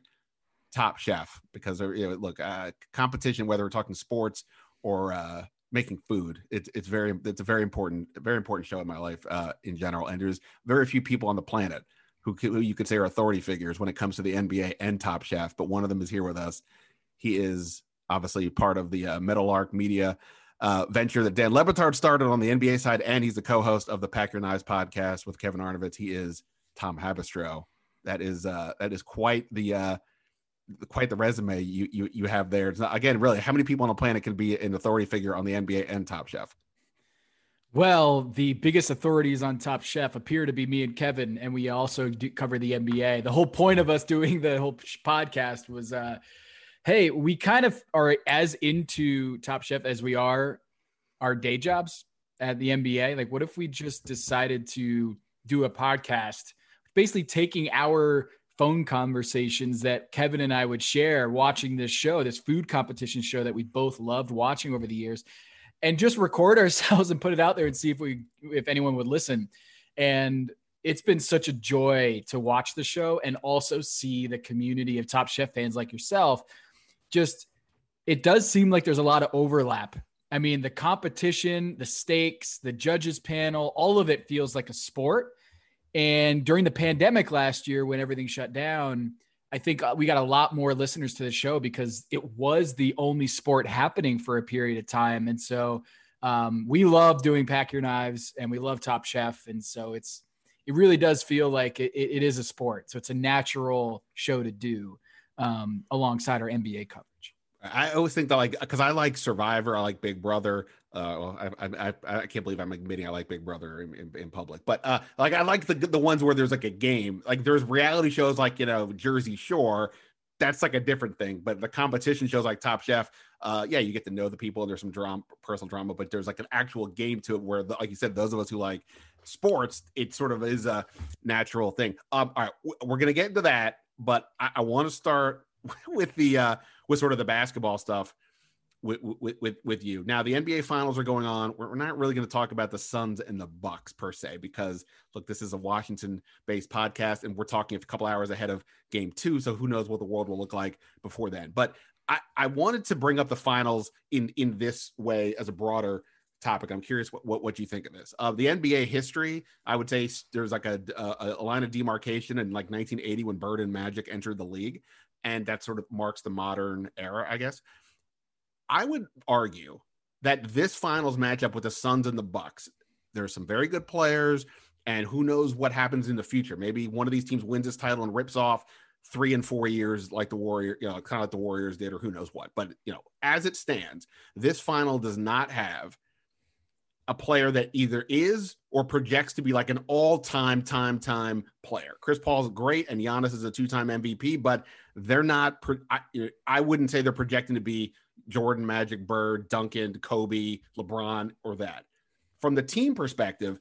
Top Chef. Because you know, look, uh, competition, whether we're talking sports or uh, making food, it's it's very it's a very important very important show in my life uh, in general. And there's very few people on the planet who, who you could say are authority figures when it comes to the NBA and Top Chef. But one of them is here with us. He is obviously part of the uh, Meadowlark Media uh, venture that Dan Le Batard started on the NBA side, and he's the co-host of the Pack Your Knives podcast with Kevin Arnovitz. He is Tom Haberstroh. That is uh, that is quite the uh, quite the resume you you you have there. It's not, again, really, how many people on the planet can be an authority figure on the NBA and Top Chef? Well, the biggest authorities on Top Chef appear to be me and Kevin, and we also cover the NBA. The whole point of us doing the whole podcast was uh, hey, we kind of are as into Top Chef as we are our day jobs at the NBA. Like, what if we just decided to do a podcast, basically taking our phone conversations that Kevin and I would share watching this show, this food competition show that we both loved watching over the years, and just record ourselves and put it out there and see if we if anyone would listen. And it's been such a joy to watch the show and also see the community of Top Chef fans like yourself. Just it does seem like there's a lot of overlap. I mean, the competition, the stakes, the judges panel, all of it feels like a sport. And during the pandemic last year, when everything shut down, I think uh, we got a lot more listeners to the show because it was the only sport happening for a period of time. And so um, we love doing Pack Your Knives and we love Top Chef. And so it's, it really does feel like it, it is a sport. So it's a natural show to do um, alongside our NBA coverage. I always think that like because I like Survivor, I like Big Brother. Uh, well, I, I, I can't believe I'm admitting I like Big Brother in, in, in, public, but uh, like I like the the ones where there's like a game. Like there's reality shows like you know Jersey Shore. That's like a different thing. But the competition shows like Top Chef, uh, yeah, you get to know the people. There's some drama, personal drama, but there's like an actual game to it where, the, like you said, those of us who like sports, it sort of is a natural thing. Um, all right, we're gonna get into that, but I, I want to start with the uh, with sort of the basketball stuff with with with, you. Now the NBA finals are going on. We're, we're not really going to talk about the Suns and the Bucks per se because look, this is a Washington based podcast and we're talking a couple hours ahead of game 2, so who knows what the world will look like before then. But I, I wanted to bring up the finals in in this way as a broader topic. I'm curious what, what, what you think of this. Of uh, the NBA history, I would say there's like a, a, a line of demarcation in like 1980 when Bird and Magic entered the league and that sort of marks the modern era, I guess. I would argue that this finals matchup with the Suns and the Bucks, there's some very good players, and who knows what happens in the future. Maybe one of these teams wins this title and rips off three and four years like the Warrior, you know, kind of like the Warriors did, or who knows what. But you know, as it stands, this final does not have a player that either is or projects to be like an all-time time time player. Chris Paul's great and Giannis is a two-time MVP, but they're not I, I wouldn't say they're projecting to be Jordan, Magic, Bird, Duncan, Kobe, LeBron or that. From the team perspective,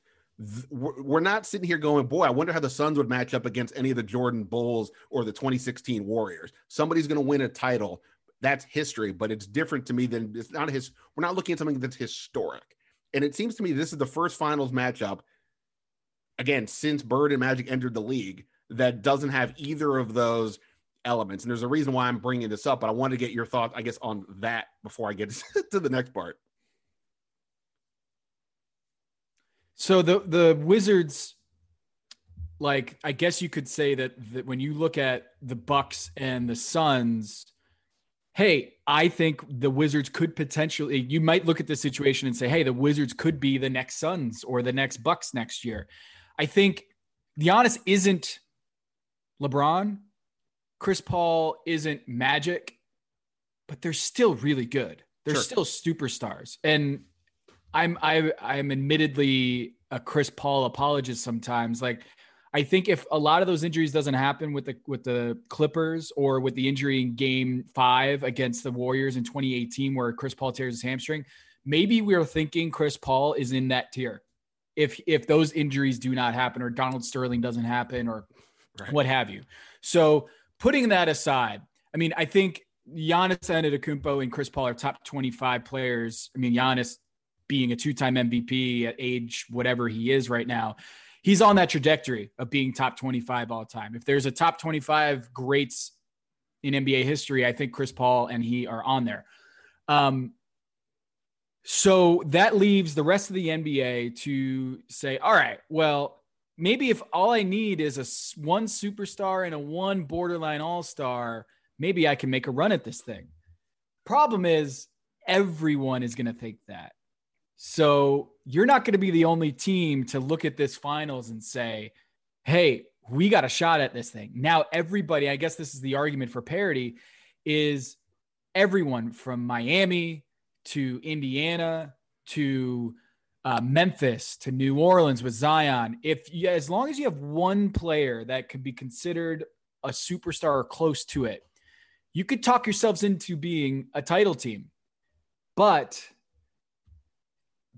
we're not sitting here going, boy, I wonder how the Suns would match up against any of the Jordan Bulls or the 2016 Warriors. Somebody's going to win a title. That's history, but it's different to me than it's not his. We're not looking at something that's historic. And it seems to me this is the first finals matchup, again, since Bird and Magic entered the league, that doesn't have either of those elements. And there's a reason why I'm bringing this up, but I wanted to get your thoughts, I guess, on that before I get to the next part. So the the Wizards, like I guess you could say that, that when you look at the Bucks and the Suns, hey, I think the Wizards could potentially, you might look at the situation and say, hey, the Wizards could be the next Suns or the next Bucks next year. I think Giannis isn't LeBron. Chris Paul isn't Magic, but they're still really good. They're sure. still superstars. And I'm I I'm admittedly a Chris Paul apologist sometimes. Like I think if a lot of those injuries doesn't happen with the with the Clippers or with the injury in Game Five against the Warriors in 2018, where Chris Paul tears his hamstring, maybe we are thinking Chris Paul is in that tier. If if those injuries do not happen, or Donald Sterling doesn't happen, or right. what have you. So putting that aside, I mean, I think Giannis Antetokounmpo and Chris Paul are top 25 players. I mean, Giannis being a two-time MVP at age whatever he is right now he's on that trajectory of being top 25 all time. If there's a top 25 greats in NBA history, I think Chris Paul and he are on there. Um, so that leaves the rest of the NBA to say, all right, well, maybe if all I need is a one superstar and a one borderline all star, maybe I can make a run at this thing. Problem is, everyone is going to think that. So you're not going to be the only team to look at this finals and say, hey, we got a shot at this thing. Now, everybody, I guess this is the argument for parity, is everyone from Miami to Indiana to uh, Memphis to New Orleans with Zion. If you, as long as you have one player that could be considered a superstar or close to it, you could talk yourselves into being a title team. But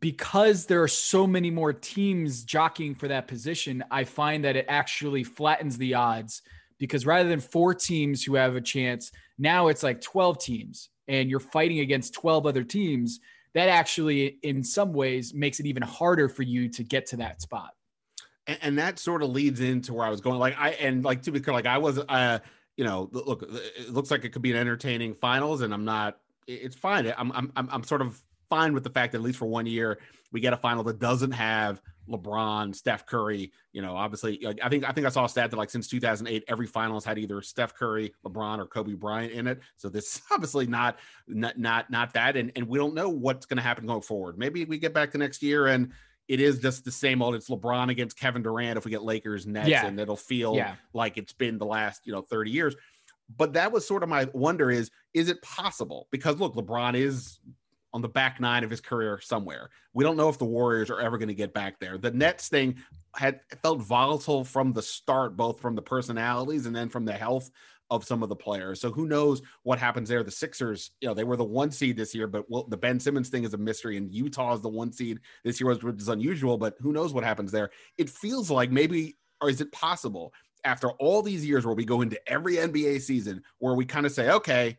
because there are so many more teams jockeying for that position, I find that it actually flattens the odds because rather than four teams who have a chance, now it's like 12 teams and you're fighting against 12 other teams. That actually, in some ways, makes it even harder for you to get to that spot. and, and, that sort of leads into where I was going. Like I and like to be clear, like I was, uh, you know, look, it looks like it could be an entertaining finals, and I'm not. It's fine. I'm I'm I'm, I'm sort of fine with the fact that at least for one year we get a final that doesn't have LeBron, Steph Curry. You know, obviously, I think I think I saw a stat that like since 2008, every finals had either Steph Curry, LeBron, or Kobe Bryant in it. So this is obviously not not not not that, and and we don't know what's going to happen going forward. Maybe we get back the next year and it is just the same old. It's LeBron against Kevin Durant if we get Lakers Nets, yeah. and it'll feel yeah. like it's been the last you know 30 years. But that was sort of my wonder: is is it possible? Because look, LeBron is on the back nine of his career somewhere. We don't know if the Warriors are ever going to get back there. The Nets thing had felt volatile from the start, both from the personalities and then from the health of some of the players. So who knows what happens there? The Sixers, you know, they were the one seed this year, but well, the Ben Simmons thing is a mystery, and Utah is the one seed this year, which is unusual. But who knows what happens there? It feels like maybe, or is it possible? After all these years where we go into every NBA season where we kind of say, okay,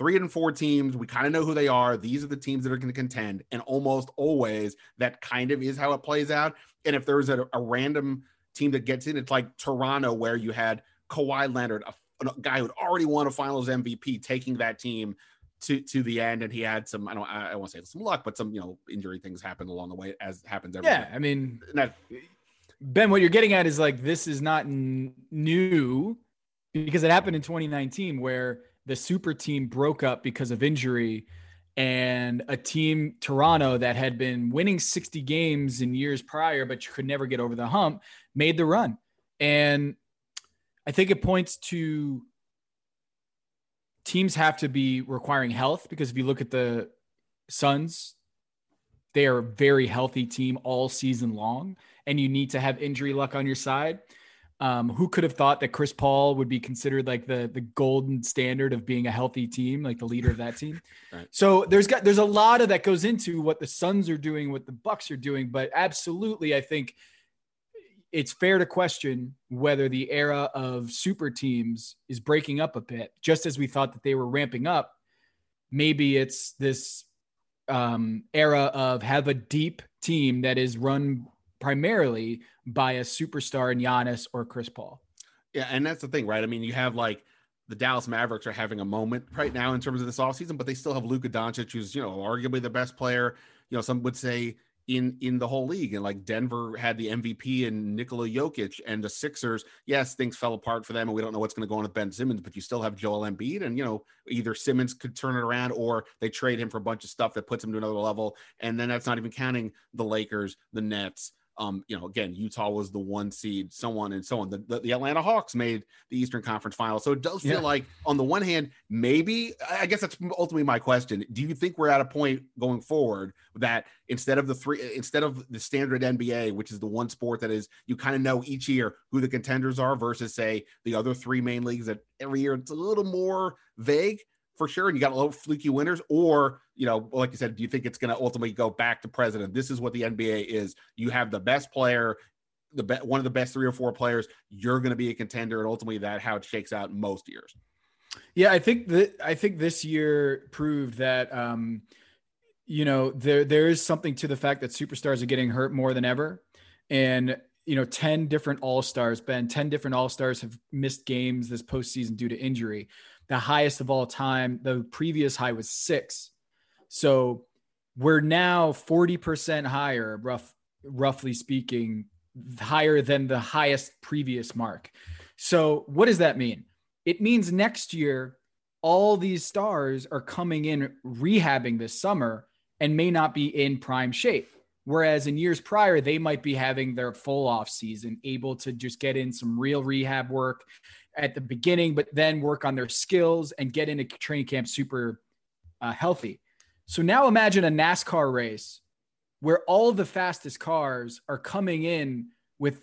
three and four teams. We kind of know who they are. These are the teams that are going to contend. And almost always that kind of is how it plays out. And if there's a, a random team that gets in, it's like Toronto, where you had Kawhi Leonard, a, a guy who'd already won a finals MVP, taking that team to to the end, and he had some I don't I, I want to say some luck, but some you know injury things happened along the way as happens every yeah. I mean, that, Ben, what you're getting at is like this is not n- new because it happened in 2019 where the super team broke up because of injury and a team Toronto that had been winning 60 games in years prior but you could never get over the hump made the run. And I think it points to teams have to be requiring health because if you look at the Suns they are a very healthy team all season long and you need to have injury luck on your side um, who could have thought that Chris Paul would be considered like the the golden standard of being a healthy team, like the leader of that team? right. So there's got there's a lot of that goes into what the Suns are doing, what the Bucks are doing, but absolutely, I think it's fair to question whether the era of super teams is breaking up a bit. Just as we thought that they were ramping up, maybe it's this um, era of have a deep team that is run primarily by a superstar in Giannis or Chris Paul. Yeah, and that's the thing, right? I mean, you have like the Dallas Mavericks are having a moment right now in terms of this offseason, but they still have Luka Doncic, who's, you know, arguably the best player, you know, some would say in in the whole league. And like Denver had the MVP and Nikola Jokic and the Sixers. Yes, things fell apart for them, and we don't know what's going to go on with Ben Simmons, but you still have Joel Embiid, and you know either Simmons could turn it around or they trade him for a bunch of stuff that puts him to another level. And then that's not even counting the Lakers, the Nets, um, you know, again, Utah was the one seed, so on and so on. The, the, the Atlanta Hawks made the Eastern Conference final. So it does feel yeah. like, on the one hand, maybe, I guess that's ultimately my question. Do you think we're at a point going forward that instead of the three, instead of the standard NBA, which is the one sport that is, you kind of know each year who the contenders are versus, say, the other three main leagues that every year it's a little more vague? For sure, and you got a little fluky winners, or you know, like you said, do you think it's going to ultimately go back to president? This is what the NBA is. You have the best player, the be- one of the best three or four players. You're going to be a contender, and ultimately that how it shakes out most years. Yeah, I think that I think this year proved that um, you know there there is something to the fact that superstars are getting hurt more than ever, and you know 10 different all-stars ben 10 different all-stars have missed games this postseason due to injury the highest of all time. The previous high was six. So we're now 40% higher, rough, roughly speaking, higher than the highest previous mark. So what does that mean? It means next year, all these stars are coming in rehabbing this summer and may not be in prime shape. Whereas in years prior, they might be having their full off season, able to just get in some real rehab work, at the beginning, but then work on their skills and get into training camp super uh, healthy. So now imagine a NASCAR race where all the fastest cars are coming in with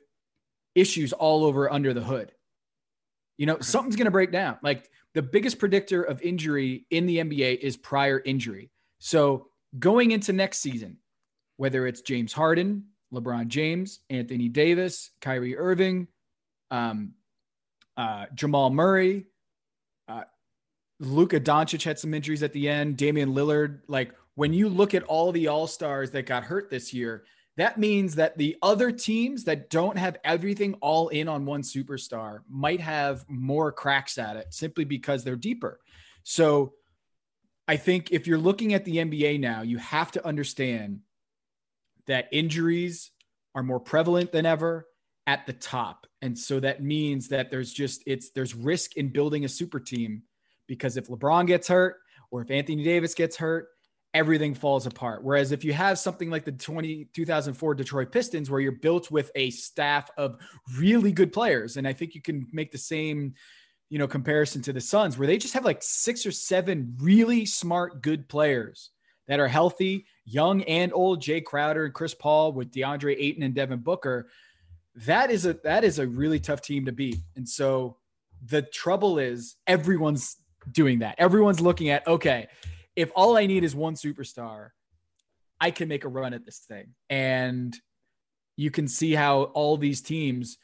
issues all over under the hood. You know, something's going to break down. Like the biggest predictor of injury in the NBA is prior injury. So going into next season, whether it's James Harden, LeBron James, Anthony Davis, Kyrie Irving, um, uh, Jamal Murray, uh, Luka Doncic had some injuries at the end. Damian Lillard, like when you look at all the all stars that got hurt this year, that means that the other teams that don't have everything all in on one superstar might have more cracks at it simply because they're deeper. So I think if you're looking at the NBA now, you have to understand that injuries are more prevalent than ever at the top. And so that means that there's just it's there's risk in building a super team because if LeBron gets hurt or if Anthony Davis gets hurt, everything falls apart. Whereas if you have something like the 20, 2004 Detroit Pistons, where you're built with a staff of really good players, and I think you can make the same, you know, comparison to the Suns, where they just have like six or seven really smart, good players that are healthy, young and old. Jae Crowder and Chris Paul with DeAndre Ayton and Devin Booker that is a that is a really tough team to beat. And so the trouble is everyone's doing that. Everyone's looking at okay, if all I need is one superstar, I can make a run at this thing. And you can see how all these teams,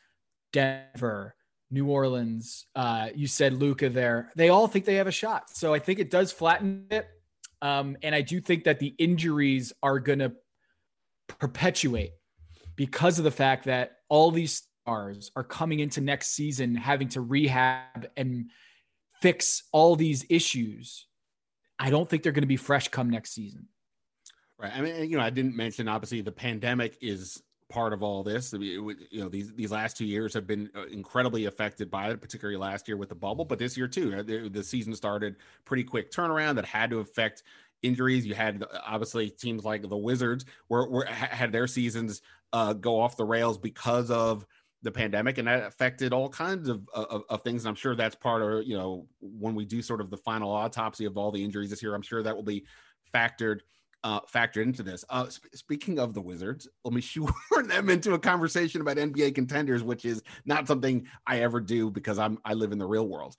Denver, New Orleans, uh, you said Luka there, they all think they have a shot. So I think it does flatten it. Um, and I do think that the injuries are going to perpetuate because of the fact that all these stars are coming into next season having to rehab and fix all these issues. I don't think they're going to be fresh come next season. Right. I mean, you know, I didn't mention obviously the pandemic is part of all this. I mean, it, you know, these these last two years have been uh, incredibly affected by it, particularly last year with the bubble, but this year too. Uh, the, the season started pretty quick turnaround that had to affect injuries. You had obviously teams like the Wizards were, were had their seasons uh, go off the rails because of the pandemic, and that affected all kinds of, of, of things. And I'm sure that's part of you know when we do sort of the final autopsy of all the injuries this year. I'm sure that will be factored uh, factored into this. Uh, sp- speaking of the Wizards, let me shoehorn them into a conversation about NBA contenders, which is not something I ever do because I'm I live in the real world.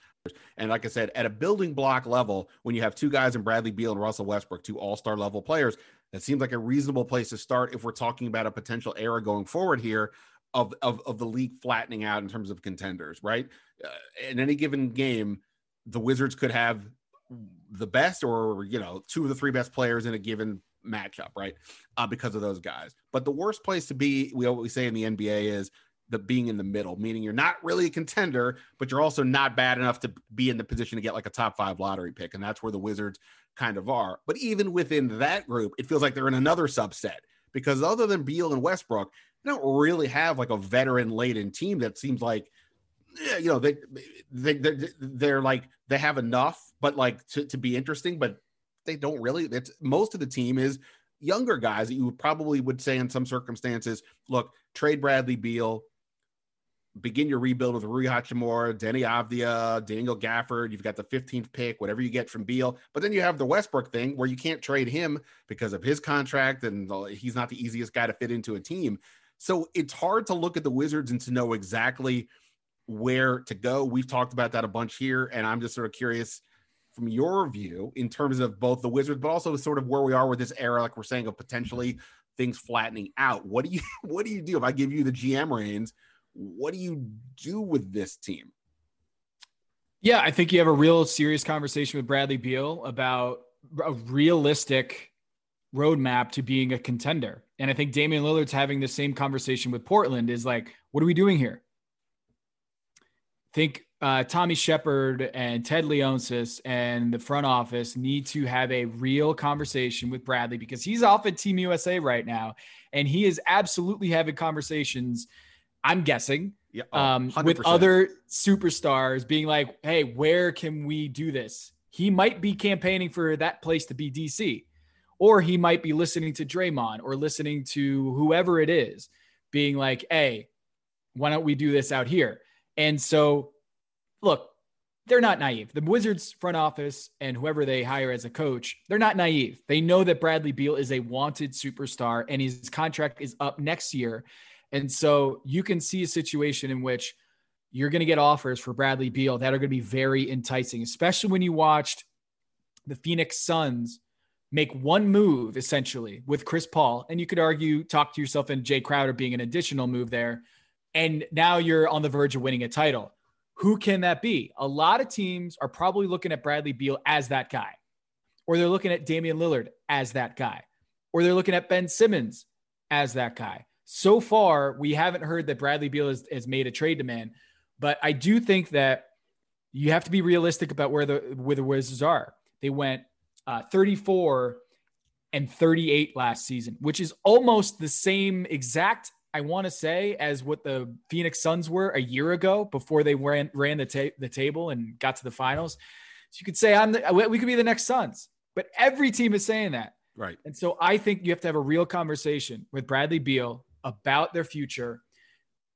And like I said, at a building block level, when you have two guys in Bradley Beal and Russell Westbrook, two All Star level players, that seems like a reasonable place to start if we're talking about a potential era going forward here. Of, of, of the league flattening out in terms of contenders, right? Uh, in any given game, the Wizards could have the best or you know two of the three best players in a given matchup right uh, because of those guys but the worst place to be we always say in the nba is the being in the middle meaning you're not really a contender but you're also not bad enough to be in the position to get like a top five lottery pick and that's where the wizards kind of are. But even within that group it feels like they're in another subset because other than beal and westbrook they don't really have like a veteran laden team that seems like you know they they they're, they're, like they have enough but like to, to be interesting but they don't really it's most of the team is younger guys that you probably would say in some circumstances look trade bradley beal begin your rebuild with Rui Hachimura, Deni Avdija, Daniel Gafford. You've got the 15th pick, whatever you get from Beal. But then you have the Westbrook thing where you can't trade him because of his contract and he's not the easiest guy to fit into a team. So it's hard to look at the Wizards and to know exactly – where to go. We've talked about that a bunch here, and I'm just sort of curious from your view in terms of both the Wizards, but also sort of where we are with this era, like we're saying, of potentially things flattening out. What do you what do you do if I give you the GM reins? What do you do with this team? Yeah, I think you have a real serious conversation with Bradley Beal about a realistic roadmap to being a contender. And I think Damian Lillard's having the same conversation with Portland is like, what are we doing here? think uh, Tommy Sheppard and Ted Leonsis and the front office need to have a real conversation with Bradley because he's off at Team USA right now, and he is absolutely having conversations. I'm guessing yeah, oh, um, with other superstars, being like, "Hey, where can we do this?" He might be campaigning for that place to be DC, or he might be listening to Draymond or listening to whoever it is, being like, "Hey, why don't we do this out here?" And so, look, they're not naive. The Wizards front office and whoever they hire as a coach, they're not naive. They know that Bradley Beal is a wanted superstar and his contract is up next year. And so you can see a situation in which you're going to get offers for Bradley Beal that are going to be very enticing, especially when you watched the Phoenix Suns make one move essentially with Chris Paul. And you could argue, talk to yourself and Jae Crowder being an additional move there and now you're on the verge of winning a title. Who can that be? A lot of teams are probably looking at Bradley Beal as that guy, or they're looking at Damian Lillard as that guy, or they're looking at Ben Simmons as that guy. So far, we haven't heard that Bradley Beal has, has made a trade demand, but I do think that you have to be realistic about where the where the Wizards are. They went uh, 34 and 38 last season, which is almost the same exact, I want to say, as what the Phoenix Suns were a year ago before they ran ran the, ta- the table and got to the finals. So you could say I'm the, we could be the next Suns, but every team is saying that. Right. And so I think you have to have a real conversation with Bradley Beal about their future.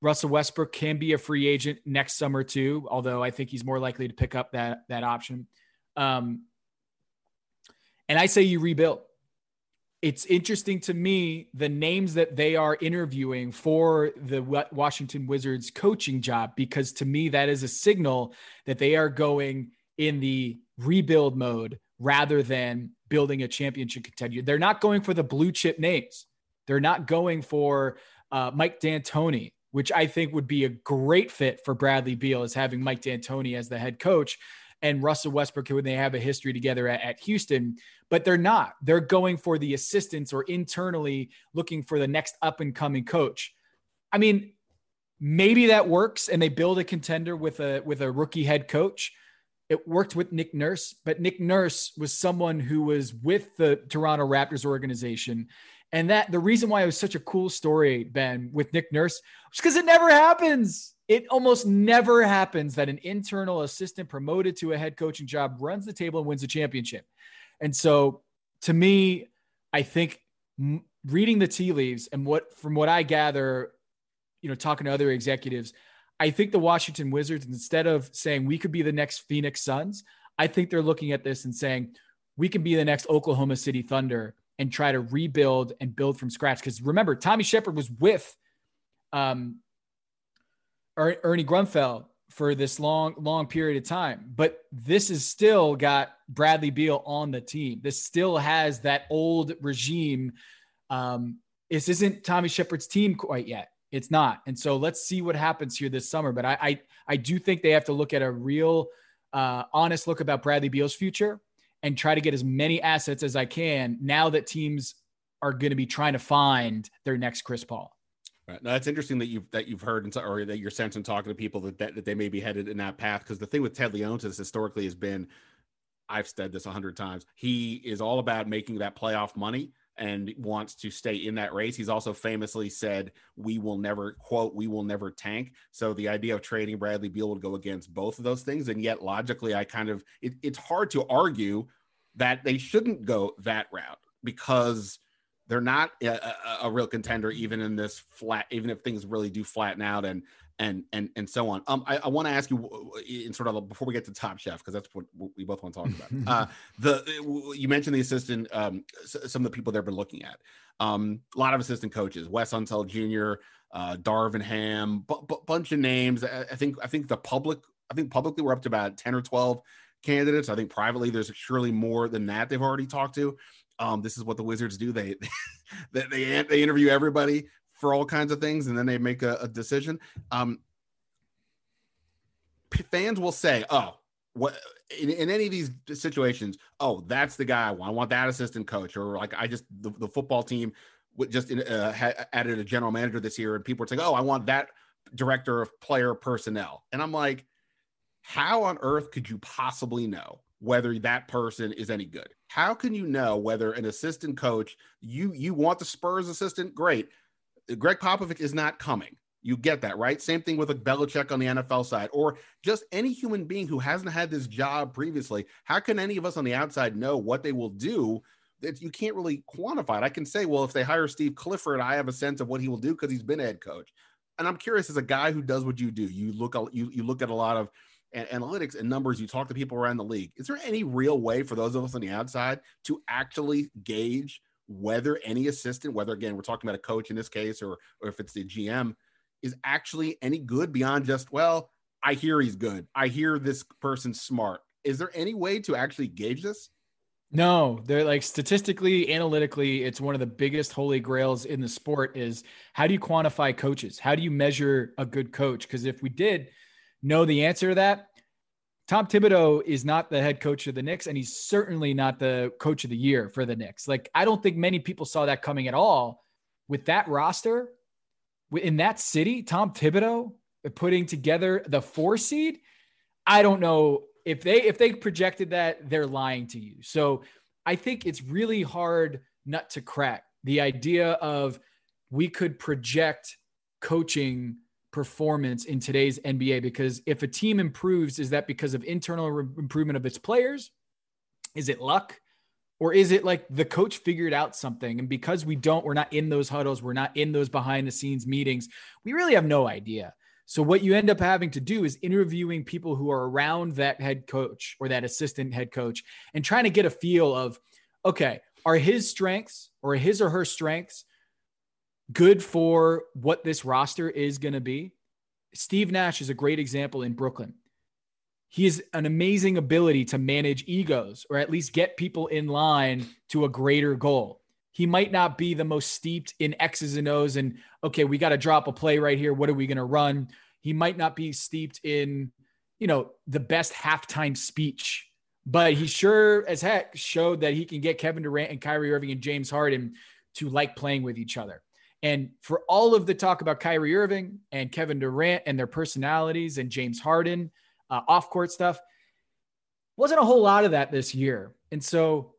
Russell Westbrook can be a free agent next summer too, although I think he's more likely to pick up that that option. Um, and I say you rebuild it's interesting to me the names that they are interviewing for the Washington Wizards coaching job because to me that is a signal that they are going in the rebuild mode rather than building a championship contender. They're not going for the blue chip names. They're not going for uh, Mike D'Antoni, which I think would be a great fit for Bradley Beal as having Mike D'Antoni as the head coach and Russell Westbrook when they have a history together at, at Houston, but they're not. They're going for the assistants or internally looking for the next up and coming coach. I mean, maybe that works and they build a contender with a with a rookie head coach. It worked with Nick Nurse, but Nick Nurse was someone who was with the Toronto Raptors organization. And that the reason why it was such a cool story, Ben, with Nick Nurse was because it never happens. It almost never happens that an internal assistant promoted to a head coaching job runs the table and wins a championship. And so, to me, I think reading the tea leaves and what, from what I gather, you know, talking to other executives, I think the Washington Wizards, instead of saying we could be the next Phoenix Suns, I think they're looking at this and saying we can be the next Oklahoma City Thunder and try to rebuild and build from scratch. Because remember, Tommy Sheppard was with um, er- Ernie Grunfeld for this long, long period of time. But this is still got Bradley Beal on the team. This still has that old regime. Um, this isn't Tommy Sheppard's team quite yet. It's not. And so let's see what happens here this summer. But I, I, I do think they have to look at a real, uh, honest look about Bradley Beal's future and try to get as many assets as I can now that teams are going to be trying to find their next Chris Paul. Right. Now that's interesting that you've that you've heard and or that you're sensing talking to people that, that, that they may be headed in that path. Because the thing with Ted Leonsis historically has been, I've said this a hundred times, he is all about making that playoff money and wants to stay in that race. He's also famously said, "We will never quote, we will never tank." So the idea of trading Bradley Beal would go against both of those things, and yet logically, I kind of it, it's hard to argue that they shouldn't go that route because they're not a, a, a, real contender even in this flat even if things really do flatten out and and and and so on. Um i, I want to ask you in sort of before we get to top chef because that's what we both want to talk about. Uh the you mentioned the assistant um some of the people they've been looking at. Um a lot of assistant coaches wes unseld jr uh darvin ham b- b- bunch of names. I, I think i think the public i think publicly we're up to about 10 or 12 candidates. I think privately there's surely more than that they've already talked to. Um, this is what the Wizards do. They they they, they interview everybody for all kinds of things, and then they make a, a decision. Um, fans will say, "Oh, what?" In, in, any of these situations, oh, that's the guy I want. I want that assistant coach, or like I just the, the football team just uh, had added a general manager this year, and people are saying, "Oh, I want that director of player personnel," and I'm like, how on earth could you possibly know whether that person is any good. How can you know whether an assistant coach you you want the Spurs assistant? Great. Gregg Popovich is not coming. You get that, right? Same thing with a Belichick on the NFL side, or just any human being who hasn't had this job previously. How can any of us on the outside know what they will do? That you can't really quantify it. I can say, well, if they hire Steve Clifford, I have a sense of what he will do because he's been head coach. And I'm curious, as a guy who does what you do, you look you you look at a lot of analytics and numbers, you talk to people around the league. Is there any real way for those of us on the outside to actually gauge whether any assistant, whether again we're talking about a coach in this case, or or if it's the GM, is actually any good beyond just well, I hear he's good. I hear this person's smart. Is there any way to actually gauge this? No, they're like statistically, analytically, it's one of the biggest holy grails in the sport is how do you quantify coaches? How do you measure a good coach? Because if we did, know the answer to that, Tom Thibodeau is not the head coach of the Knicks, and he's certainly not the coach of the year for the Knicks. Like, I don't think many people saw that coming at all. with that roster, in that city, Tom Thibodeau putting together the four seed, I don't know if they if they projected that, they're lying to you. So I think it's really hard nut to crack. The idea of we could project coaching performance in today's NBA because if a team improves, is that because of internal re- improvement of its players? Is it luck? Or is it like the coach figured out something? And because we don't, we're not in those huddles, we're not in those behind the scenes meetings, we really have no idea. So, what you end up having to do is interviewing people who are around that head coach or that assistant head coach and trying to get a feel of, okay, are his strengths or his or her strengths good for what this roster is going to be? Steve Nash is a great example in Brooklyn he has an amazing ability to manage egos or at least get people in line to a greater goal. He might not be the most steeped in X's and O's and, okay, we got to drop a play right here. What are we going to run? He might not be steeped in, you know, the best halftime speech, but he sure as heck showed that he can get Kevin Durant and Kyrie Irving and James Harden to like playing with each other. And for all of the talk about Kyrie Irving and Kevin Durant and their personalities and James Harden, uh, off court stuff. Wasn't a whole lot of that this year. And so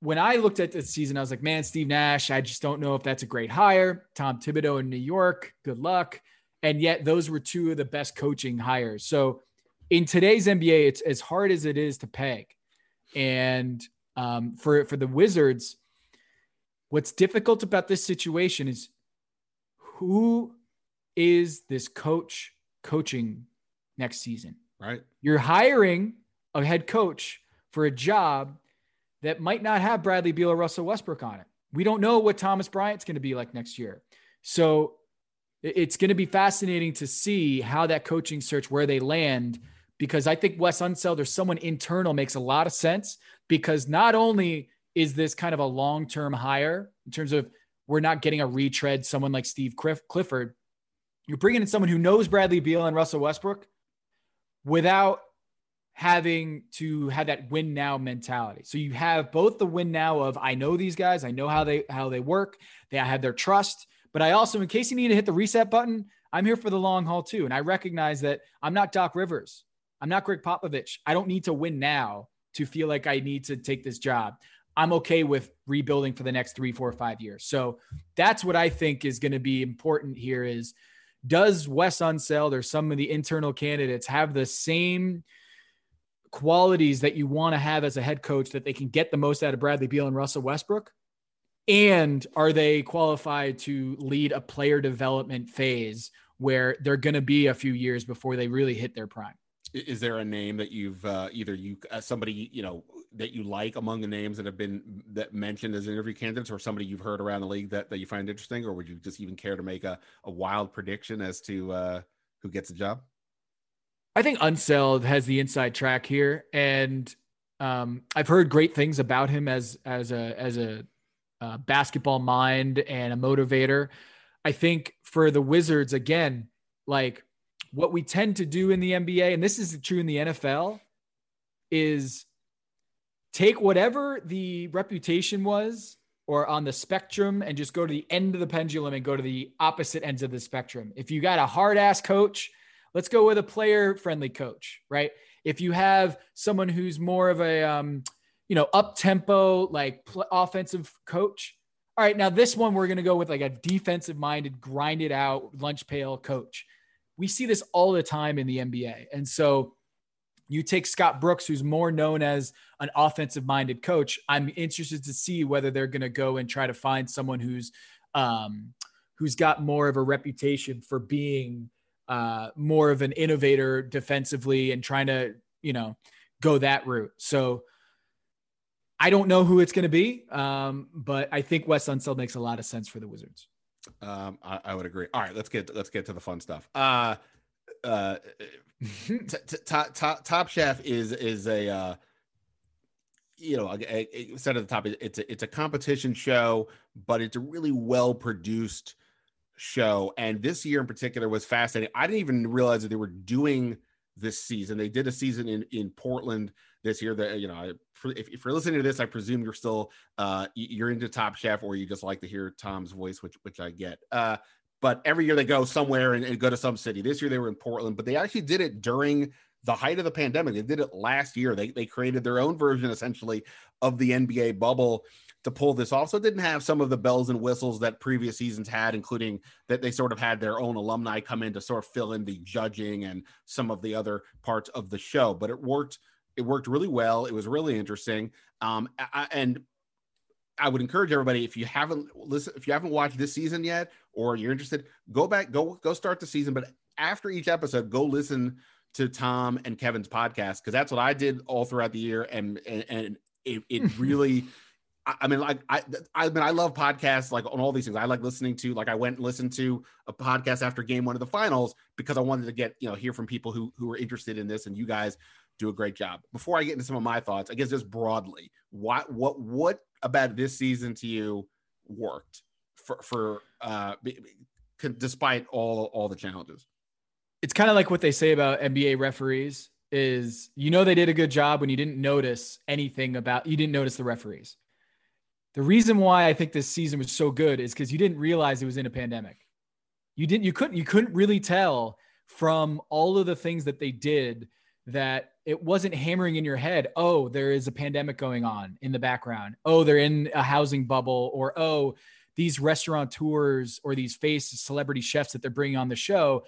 when I looked at this season, I was like, man, Steve Nash, I just don't know if that's a great hire. Tom Thibodeau in New York, good luck. And yet those were two of the best coaching hires. So in today's NBA, it's as hard as it is to peg. And um, for, for the Wizards, what's difficult about this situation is who is this coach coaching next season? Right. You're hiring a head coach for a job that might not have Bradley Beal or Russell Westbrook on it. We don't know what Thomas Bryant's going to be like next year. So it's going to be fascinating to see how that coaching search where they land because I think Wes Unseld or someone internal makes a lot of sense because not only is this kind of a long-term hire in terms of we're not getting a retread someone like Steve Clifford you're bringing in someone who knows Bradley Beal and Russell Westbrook without having to have that win now mentality. So you have both the win now of I know these guys, I know how they how they work, they have their trust, but I also in case you need to hit the reset button, I'm here for the long haul too and I recognize that I'm not Doc Rivers. I'm not Gregg Popovich. I don't need to win now to feel like I need to take this job. I'm okay with rebuilding for the next three, four, five years. So that's what I think is going to be important here is does Wes Unseld or some of the internal candidates have the same qualities that you want to have as a head coach that they can get the most out of Bradley Beal and Russell Westbrook? And are they qualified to lead a player development phase where they're going to be a few years before they really hit their prime? Is there a name that you've uh, either you uh, somebody you know that you like among the names that have been that mentioned as interview candidates, or somebody you've heard around the league that, that you find interesting, or would you just even care to make a, a wild prediction as to uh, who gets the job? I think Unseld has the inside track here, and um, I've heard great things about him as as a as a uh, basketball mind and a motivator. I think for the Wizards again, like what we tend to do in the NBA, and this is true in the NFL, is take whatever the reputation was or on the spectrum and just go to the end of the pendulum and go to the opposite ends of the spectrum. If you got a hard ass coach, let's go with a player friendly coach, right? If you have someone who's more of a, um, you know, up tempo, like pl- offensive coach. All right, now this one we're going to go with like a defensive minded, grinded out lunch pail coach. We see this all the time in the NBA. And so you take Scott Brooks, who's more known as an offensive minded coach. I'm interested to see whether they're going to go and try to find someone who's um, who's got more of a reputation for being uh, more of an innovator defensively and trying to you know go that route. So I don't know who it's going to be, um, but I think Wes Unseld makes a lot of sense for the Wizards. Um, I, I, would agree. All right, let's get let's get to the fun stuff. Uh, uh, top, top top chef is is a uh, you know, set at the top, it's a, it's a competition show, but it's a really well produced show. And this year in particular was fascinating. I didn't even realize that they were doing this season. They did a season in in Portland this year. That you know, if, if you're listening to this, I presume you're still uh, you're into Top Chef, or you just like to hear Tom's voice, which which I get. Uh, but every year they go somewhere and, and go to some city. This year they were in Portland, but they actually did it during the height of the pandemic. They did it last year. They they created their own version essentially of the NBA bubble to pull this off. So it didn't have some of the bells and whistles that previous seasons had, including that they sort of had their own alumni come in to sort of fill in the judging and some of the other parts of the show. But it worked. It worked really well. It was really interesting. Um, I, and I would encourage everybody if you haven't listen, if you haven't watched this season yet, or you're interested, go back, go go start the season. But after each episode, go listen to Tom and Kevin's podcast because that's what I did all throughout the year, and and, and it, it really. I mean, like I, I mean, I love podcasts like on all these things. I like listening to, like, I went and listened to a podcast after game one of the finals because I wanted to get, you know, hear from people who who were interested in this, and you guys do a great job. Before I get into some of my thoughts, I guess just broadly, what what what about this season to you worked for for uh, despite all all the challenges? It's kind of like what they say about NBA referees is you know they did a good job when you didn't notice anything about you didn't notice the referees the reason why I think this season was so good is because you didn't realize it was in a pandemic. You didn't, you couldn't, you couldn't really tell from all of the things that they did that it wasn't hammering in your head, oh, there is a pandemic going on in the background. Oh, they're in a housing bubble, or oh, these restaurateurs or these face celebrity chefs that they're bringing on the show,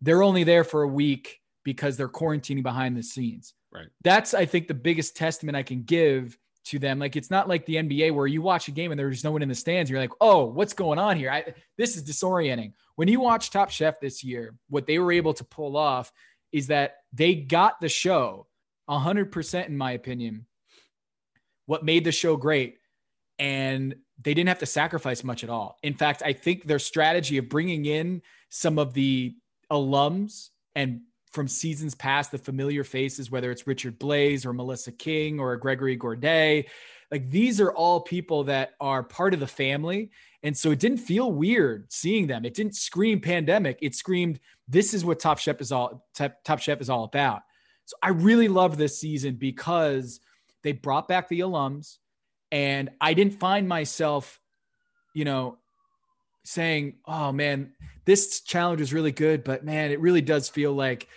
they're only there for a week because they're quarantining behind the scenes. Right. That's, I think, the biggest testament I can give to them. Like it's not like the NBA where you watch a game and there's no one in the stands. You're like, oh, what's going on here? I, this is disorienting. When you watch Top Chef this year, what they were able to pull off is that they got the show 100%, in my opinion. What made the show great. And they didn't have to sacrifice much at all. In fact, I think their strategy of bringing in some of the alums and from seasons past, the familiar faces, whether it's Richard Blais or Melissa King or Gregory Gourdet. Like these are all people that are part of the family. And so it didn't feel weird seeing them. It didn't scream pandemic. It screamed, this is what Top Chef is all Top Chef is all about. So I really love this season because they brought back the alums and I didn't find myself, you know, saying, "Oh man, this challenge is really good, but man, it really does feel like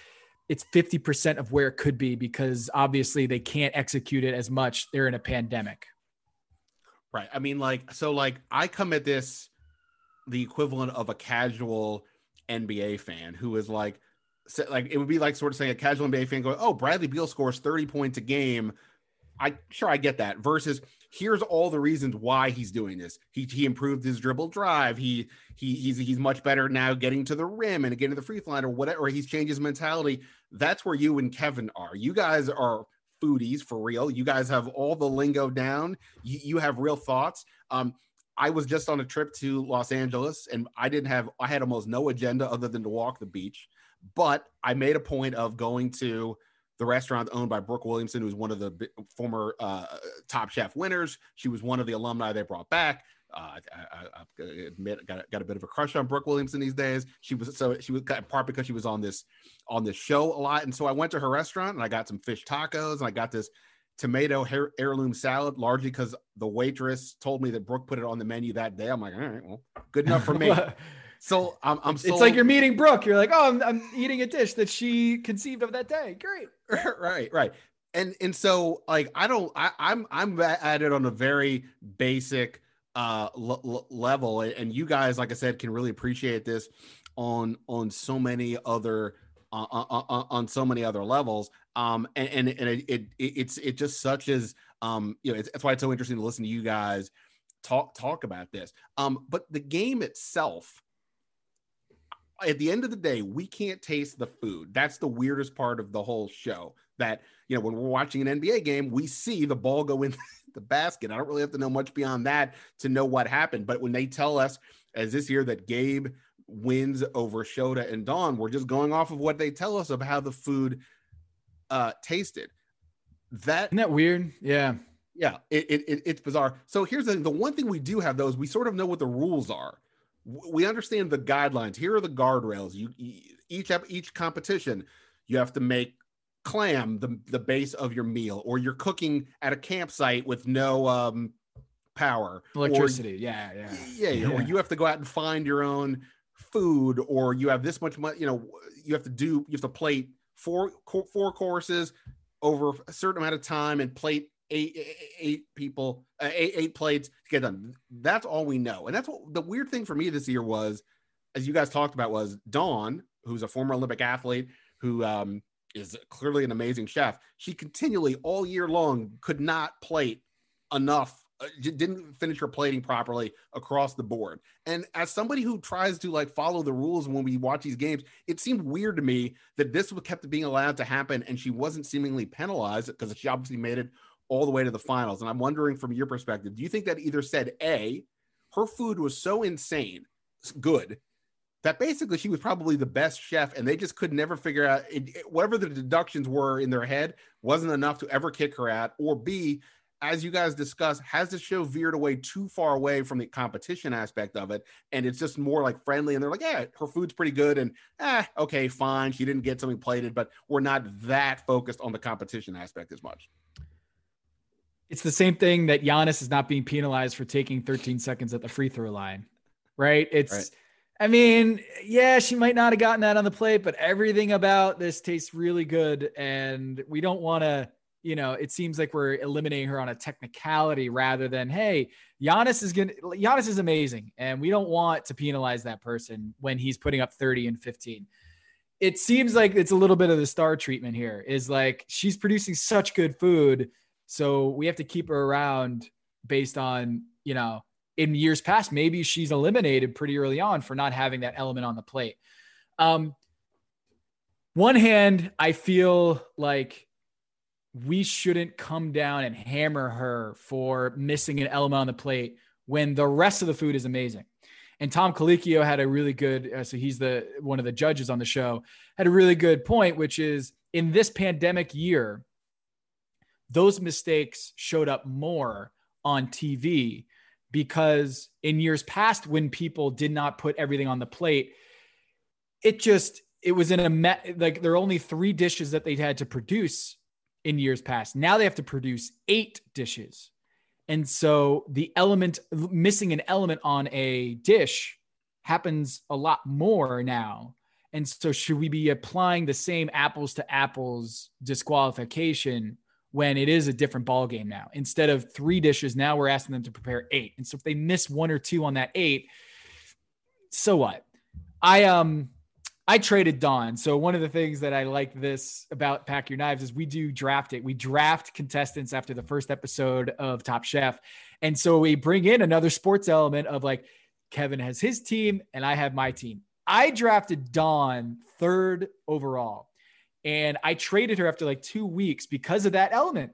it's 50% of where it could be because obviously they can't execute it as much. They're in a pandemic." Right. I mean like so like I come at this the equivalent of a casual NBA fan who is like like it would be like sort of saying a casual NBA fan going, "Oh, Bradley Beal scores 30 points a game." I sure I get that versus here's all the reasons why he's doing this. He, he improved his dribble drive. He he he's he's much better now getting to the rim and getting to the free throw line or whatever. He's changed his mentality. That's where you and Kevin are. You guys are foodies for real. You guys have all the lingo down. You, you have real thoughts. Um, I was just on a trip to Los Angeles and I didn't have I had almost no agenda other than to walk the beach. But I made a point of going to the restaurant owned by Brooke Williamson, who's one of the former uh, Top Chef winners. She was one of the alumni they brought back. Uh, I, I, I, admit, got, got a bit of a crush on Brooke Williamson these days. She was so she was in part because she was on this on this show a lot, and so I went to her restaurant and I got some fish tacos and I got this tomato heirloom salad, largely because the waitress told me that Brooke put it on the menu that day. I'm like, all right, well, good enough for me. So I'm, I'm It's like you're meeting Brooke. You're like, oh, I'm, I'm eating a dish that she conceived of that day. Great. right, right. And and so like I don't I, I'm I'm at it on a very basic uh l- level, and you guys, like I said, can really appreciate this on on so many other on, on so many other levels. Um, and and, and it, it it's it just such as um you know it's, that's why it's so interesting to listen to you guys talk talk about this. Um, but the game itself at the end of the day, we can't taste the food. That's the weirdest part of the whole show. That you know, when we're watching an NBA game, we see the ball go in the basket. I don't really have to know much beyond that to know what happened. But when they tell us, as this year, that Gabe wins over Shota and Dawn, we're just going off of what they tell us of how the food uh, tasted. That isn't that weird? Yeah. Yeah, it, it, it's bizarre. So here's the, the one thing we do have those we sort of know what the rules are we understand the guidelines. Here are the guardrails. You each have each competition, you have to make clam the the base of your meal or you're cooking at a campsite with no um power electricity or, yeah, yeah yeah yeah or you have to go out and find your own food or you have this much money you know you have to do you have to plate four four courses over a certain amount of time and plate eight eight people uh, eight, eight plates to get done that's all we know and that's what the weird thing for me this year was as you guys talked about was dawn who's a former olympic athlete who um, is clearly an amazing chef. She continually all year long could not plate enough uh, didn't finish her plating properly across the board. And as somebody who tries to like follow the rules when we watch these games, it seemed weird to me that this was kept being allowed to happen and she wasn't seemingly penalized because she obviously made it all the way to the finals. And I'm wondering from your perspective, do you think that either said A, her food was so insane good that basically she was probably the best chef and they just could never figure out it, whatever the deductions were in their head wasn't enough to ever kick her out or b as you guys discussed has the show veered away too far away from the competition aspect of it? And it's just more like friendly and they're like yeah her food's pretty good and ah okay fine she didn't get something plated but we're not that focused on the competition aspect as much. It's the same thing that Giannis is not being penalized for taking 13 seconds at the free throw line right? It's right. I mean, yeah, she might not have gotten that on the plate, but everything about this tastes really good. And we don't want to, you know, it seems like we're eliminating her on a technicality rather than, hey, Giannis is going to, Giannis is amazing. And we don't want to penalize that person when he's putting up 30 and 15. It seems like it's a little bit of the star treatment here is like she's producing such good food. So we have to keep her around based on, you know, in years past, maybe she's eliminated pretty early on for not having that element on the plate. Um, one hand, I feel like we shouldn't come down and hammer her for missing an element on the plate when the rest of the food is amazing. And Tom Colicchio had a really good, uh, so he's the one of the judges on the show, had a really good point, which is in this pandemic year, those mistakes showed up more on TV because in years past when people did not put everything on the plate it just it was in a met like there are only three dishes that they had to produce in years past now they have to produce eight dishes and so the element missing an element on a dish happens a lot more now and so should we be applying the same apples to apples disqualification when it is a different ball game now. Instead of three dishes, now we're asking them to prepare eight. And so if they miss one or two on that eight, so what? I um I traded Dawn. So one of the things that I like this about Pack Your Knives is we do draft it. We draft contestants after the first episode of Top Chef. And so we bring in another sports element of like Kevin has his team and I have my team. I drafted Dawn third overall. And I traded her after like two weeks because of that element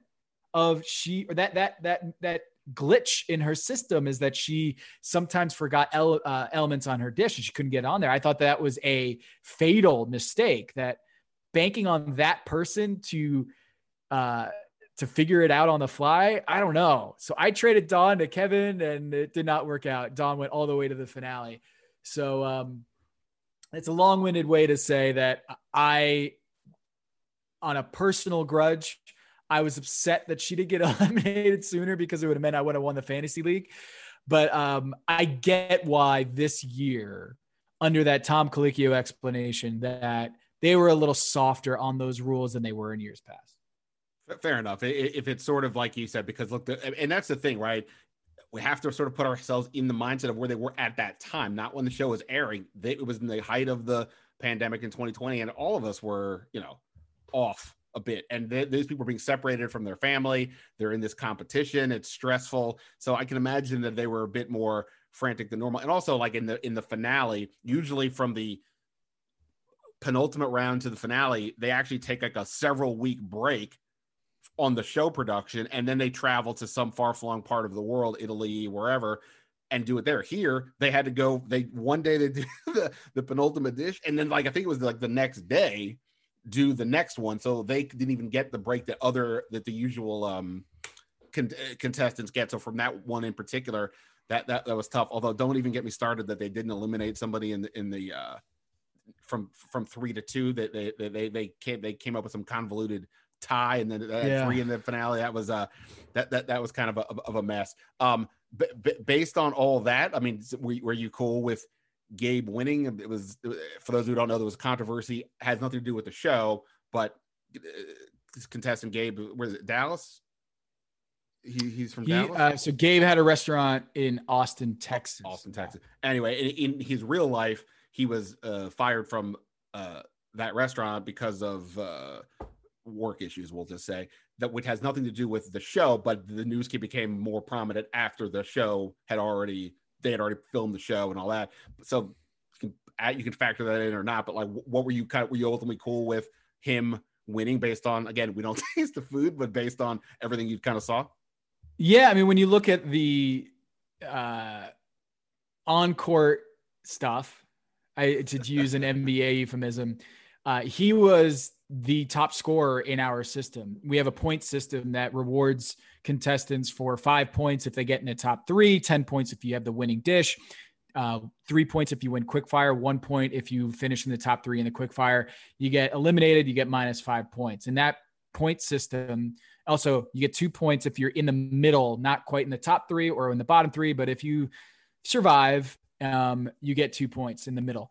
of she or that that that that glitch in her system is that she sometimes forgot ele- uh, elements on her dish and she couldn't get on there. I thought that was a fatal mistake that banking on that person to uh, to figure it out on the fly. I don't know. So I traded Dawn to Kevin and it did not work out. Dawn went all the way to the finale. So um, it's a long winded way to say that I on a personal grudge. I was upset that she didn't get eliminated sooner because it would have meant I would have won the fantasy league. But um, I get why this year, under that Tom Colicchio explanation, that they were a little softer on those rules than they were in years past. Fair enough. If it's sort of like you said, because look, and that's the thing, right? We have to sort of put ourselves in the mindset of where they were at that time, not when the show was airing. It was in the height of the pandemic in 2020, and all of us were, you know, off a bit. And th- these people are being separated from their family. They're in this competition. It's stressful. So i can imagine that they were a bit more frantic than normal. And also like in the in the finale usually from the penultimate round to the finale they actually take like a several week break on the show production and then they travel to some far-flung part of the world italy wherever and do it there. Here they had to go they one day they do the, the penultimate dish and then like i think it was like the next day do the next one. So they didn't even get the break that other that the usual um, con- contestants get. So from that one in particular, that that that was tough. Although don't even get me started that they didn't eliminate somebody in the in the uh, from from three to two that they they they came they came up with some convoluted tie and then yeah. three in the finale. That was uh that that that was kind of a of a mess. Um, b- b- based on all that, I mean, were, were you cool with Gabe winning? It was for those who don't know, there was controversy. Has nothing to do with the show, but uh, contestant Gabe, where is it? Dallas. He, he's from he, Dallas. Uh, so Gabe had a restaurant in Austin, Texas. Austin, Texas. Anyway, in, in his real life, he was uh, fired from uh, that restaurant because of uh, work issues, we'll just say that which has nothing to do with the show, but the news became more prominent after the show had already they had already filmed the show and all that. So you can, you can factor that in or not. But like, what were you kind of were you ultimately cool with him winning based on again we don't taste the food, but based on everything you kind of saw? Yeah, I mean when you look at the uh, on court stuff, I to use an NBA euphemism, uh, he was the top scorer in our system. We have a point system that rewards contestants for five points if they get in the top three, 10 points if you have the winning dish, uh, three points if you win quickfire, one point if you finish in the top three in the quickfire. You get eliminated, you get minus five points. And that point system also, you get two points if you're in the middle, not quite in the top three or in the bottom three, but if you survive, um, you get two points in the middle.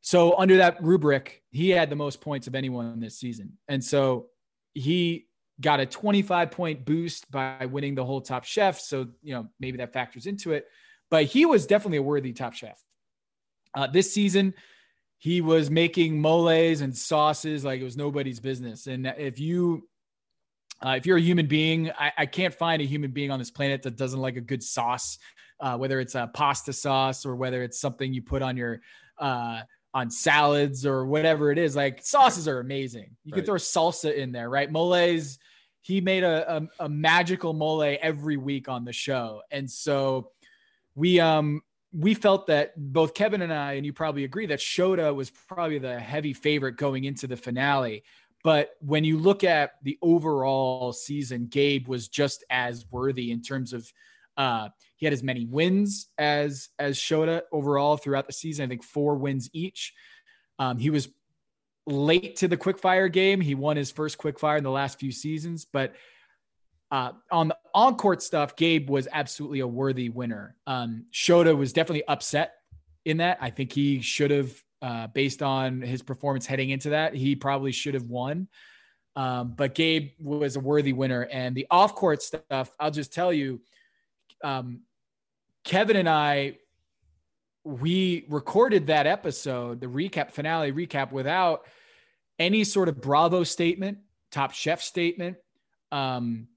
So under that rubric, he had the most points of anyone this season. And so he got a 25 point boost by winning the whole top chef. So, you know, maybe that factors into it, but he was definitely a worthy top chef. Uh, this season, he was making moles and sauces like it was nobody's business. And if you, uh, if you're a human being, I, I, can't find a human being on this planet that doesn't like a good sauce, uh, whether it's a pasta sauce or whether it's something you put on your, uh, on salads or whatever it is. Like sauces are amazing. You right. can throw salsa in there, right? Moles. He made a, a, a magical mole every week on the show, and so we um we felt that both Kevin and I, and you probably agree that Shota was probably the heavy favorite going into the finale. But when you look at the overall season, Gabe was just as worthy in terms of uh, he had as many wins as as Shota overall throughout the season. I think four wins each. Um, he was late to the quickfire game. He won his first quickfire in the last few seasons, but uh, on the on court stuff, Gabe was absolutely a worthy winner. Um, Shota was definitely upset in that. I think he should have, uh, based on his performance heading into that, he probably should have won. Um, but Gabe was a worthy winner. And the off court stuff, I'll just tell you, um, Kevin and I, we recorded that episode, the recap finale recap, without any sort of Bravo statement, Top Chef statement. Um,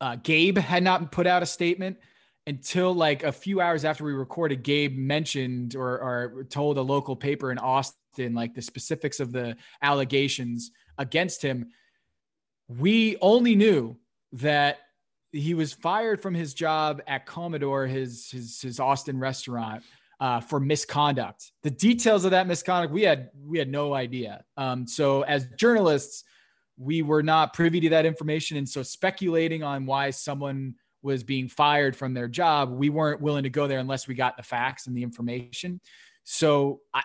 uh, Gabe had not put out a statement until like a few hours after we recorded. Gabe mentioned or, or told a local paper in Austin like the specifics of the allegations against him. We only knew that he was fired from his job at Comedor, his his his Austin restaurant, uh, for misconduct. The details of that misconduct we had we had no idea. Um, so as journalists, we were not privy to that information, and so speculating on why someone was being fired from their job, we weren't willing to go there unless we got the facts and the information. So I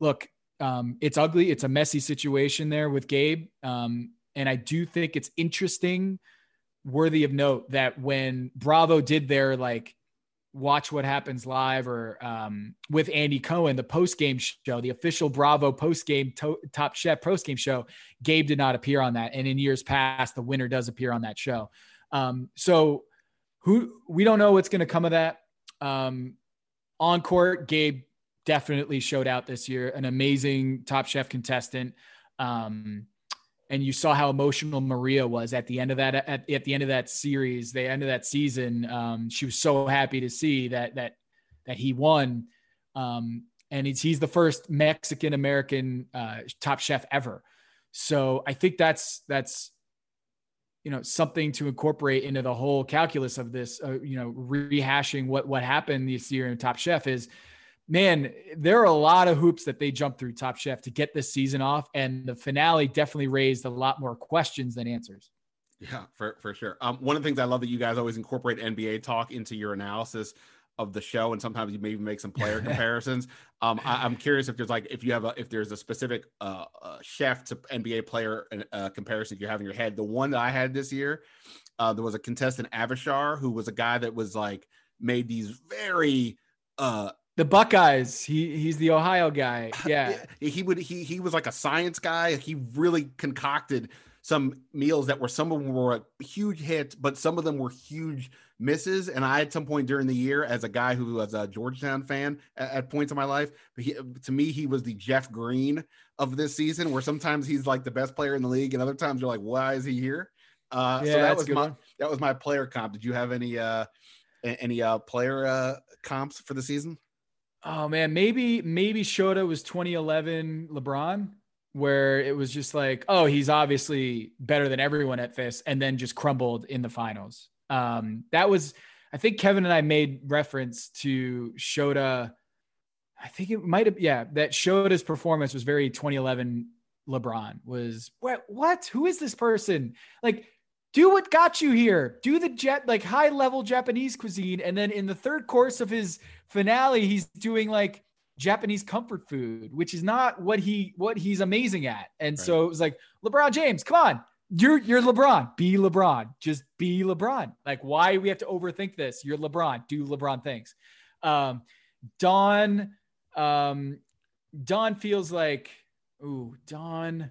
look, um, it's ugly. It's a messy situation there with Gabe, um, and I do think it's interesting worthy of note that when Bravo did their like watch what happens live or um, with Andy Cohen, the post game show, the official Bravo post game to- Top Chef post game show, Gabe did not appear on that. And in years past, the winner does appear on that show. Um, so who we don't know what's going to come of that. Um, on court, Gabe definitely showed out this year, an amazing Top Chef contestant. Um, and you saw how emotional Maria was at the end of that at, at the end of that series, the end of that season. Um, she was so happy to see that that that he won, um, and he's he's the first Mexican American uh, top chef ever. So I think that's that's you know something to incorporate into the whole calculus of this. Uh, you know, rehashing what what happened this year in Top Chef is man, there are a lot of hoops that they jumped through Top Chef to get this season off, and the finale definitely raised a lot more questions than answers. Yeah, for, for sure. Um, one of the things I love that you guys always incorporate NBA talk into your analysis of the show, and sometimes you maybe make some player comparisons. Um, I, am curious if there's like if you have a if there's a specific uh, uh chef to NBA player uh, comparison you have in your head. The one that I had this year, uh, there was a contestant Avishar who was a guy that was like made these very uh the Buckeyes. He he's the Ohio guy. Yeah. he would he he was like a science guy. He really concocted some meals that were some of them were a huge hits, but some of them were huge misses. And I, at some point during the year, as a guy who was a Georgetown fan at, at points in my life, he, to me, he was the Jeff Green of this season, where sometimes he's like the best player in the league, and other times you're like, why is he here? Uh, yeah, so that was my one. that was my player comp. Did you have any uh, any uh, player uh, comps for the season? Oh man, maybe maybe Shota was 2011 LeBron where it was just like, oh, he's obviously better than everyone at this, and then just crumbled in the finals. Um, that was, I think Kevin and I made reference to Shota. I think it might have, yeah, that Shota's performance was very 2011 LeBron was what, what, who is this person? Like, do what got you here. Do the jet, like high level Japanese cuisine. And then in the third course of his finale, he's doing like Japanese comfort food, which is not what he what he's amazing at. And right. so it was like LeBron James, come on, you're you're LeBron, be LeBron, just be LeBron. Like why we have to overthink this? You're LeBron, do LeBron things. Um, Dawn, um, Dawn feels like ooh Dawn,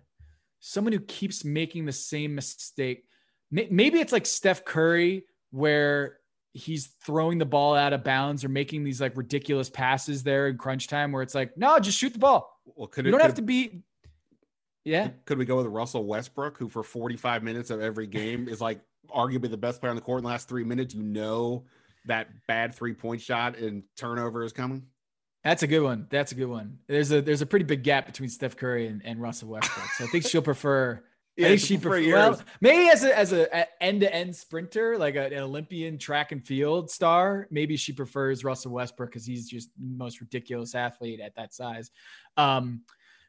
someone who keeps making the same mistake. Maybe it's like Steph Curry, where he's throwing the ball out of bounds or making these like ridiculous passes there in crunch time where it's like, no, just shoot the ball. Well, could it, you don't could, have to be. Yeah. Could we go with Russell Westbrook, who for 45 minutes of every game is like arguably the best player on the court in the last three minutes? You know that bad three point shot and turnover is coming. That's a good one. That's a good one. There's a there's a pretty big gap between Steph Curry and, and Russell Westbrook. So I think she'll prefer yeah, I think she prefer, well, maybe as a as a end to end sprinter, like a, an Olympian track and field star. Maybe she prefers Russell Westbrook because he's just the most ridiculous athlete at that size. Um,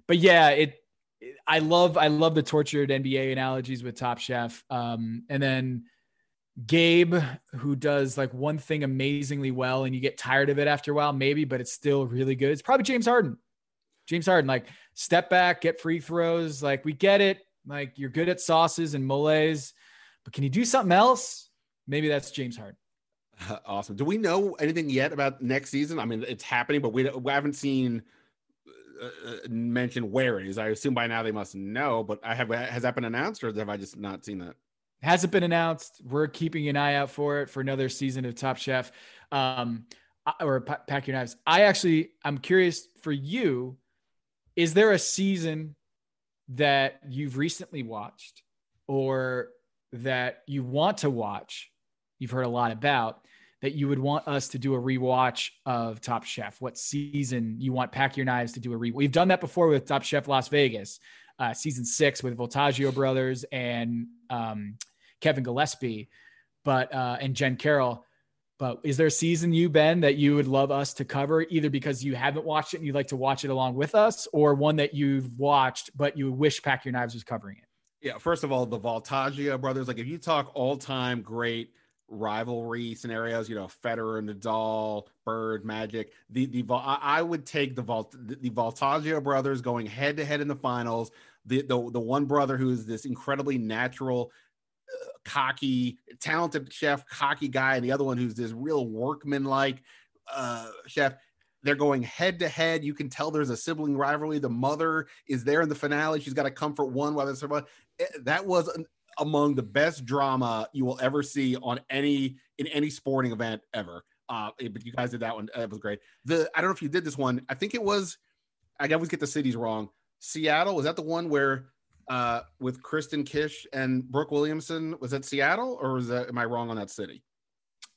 but yeah, it, it, I love I love the tortured NBA analogies with Top Chef. Um, and then Gabe, who does like one thing amazingly well, and you get tired of it after a while, maybe, but it's still really good. It's probably James Harden. James Harden, like step back, get free throws. Like we get it like you're good at sauces and moles, but can you do something else? Maybe that's James Harden. Awesome. Do we know anything yet about next season? I mean, it's happening, but we, we haven't seen uh, uh, mentioned where it is. I assume by now they must know, but I have has that been announced, or have I just not seen that? Hasn't been announced. We're keeping an eye out for it for another season of Top Chef, um, or Pack Your Knives. I actually, I'm curious for you. Is there a season that you've recently watched or that you want to watch, you've heard a lot about, that you would want us to do a rewatch of Top Chef? What season you want Pack Your Knives to do a re? We've done that before with Top Chef Las Vegas, uh, season six with Voltaggio brothers and um, Kevin Gillespie, but uh, and Jen Carroll. But is there a season you Ben that you would love us to cover, either because you haven't watched it and you'd like to watch it along with us, or one that you've watched but you wish Pack Your Knives was covering it? Yeah, first of all, the Voltaggio brothers. Like, if you talk all-time great rivalry scenarios, you know, Federer, and Nadal, Bird, Magic. The the I would take the Volt the Voltaggio brothers going head to head in the finals. The the the one brother who is this incredibly natural cocky, talented chef, cocky guy, and the other one who's this real workman like uh, chef. They're going head to head. You can tell there's a sibling rivalry. The mother is there in the finale. She's got to comfort one while there's eh, that was an, among the best drama you will ever see on any in any sporting event ever. Uh, eh, but you guys did that one. That was great. The I don't know if you did this one. I think it was. I always get the cities wrong. Seattle was that the one where uh, with Kristen Kish and Brooke Williamson. Was that Seattle or was that, am I wrong on that city?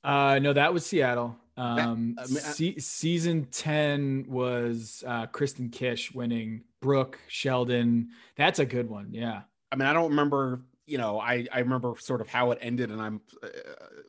Uh, no, that was Seattle. Um, I mean, I, season 10 was uh, Kristen Kish winning Brooke Sheldon. That's a good one. Yeah. I mean, I don't remember you know, I I remember sort of how it ended, and I'm uh,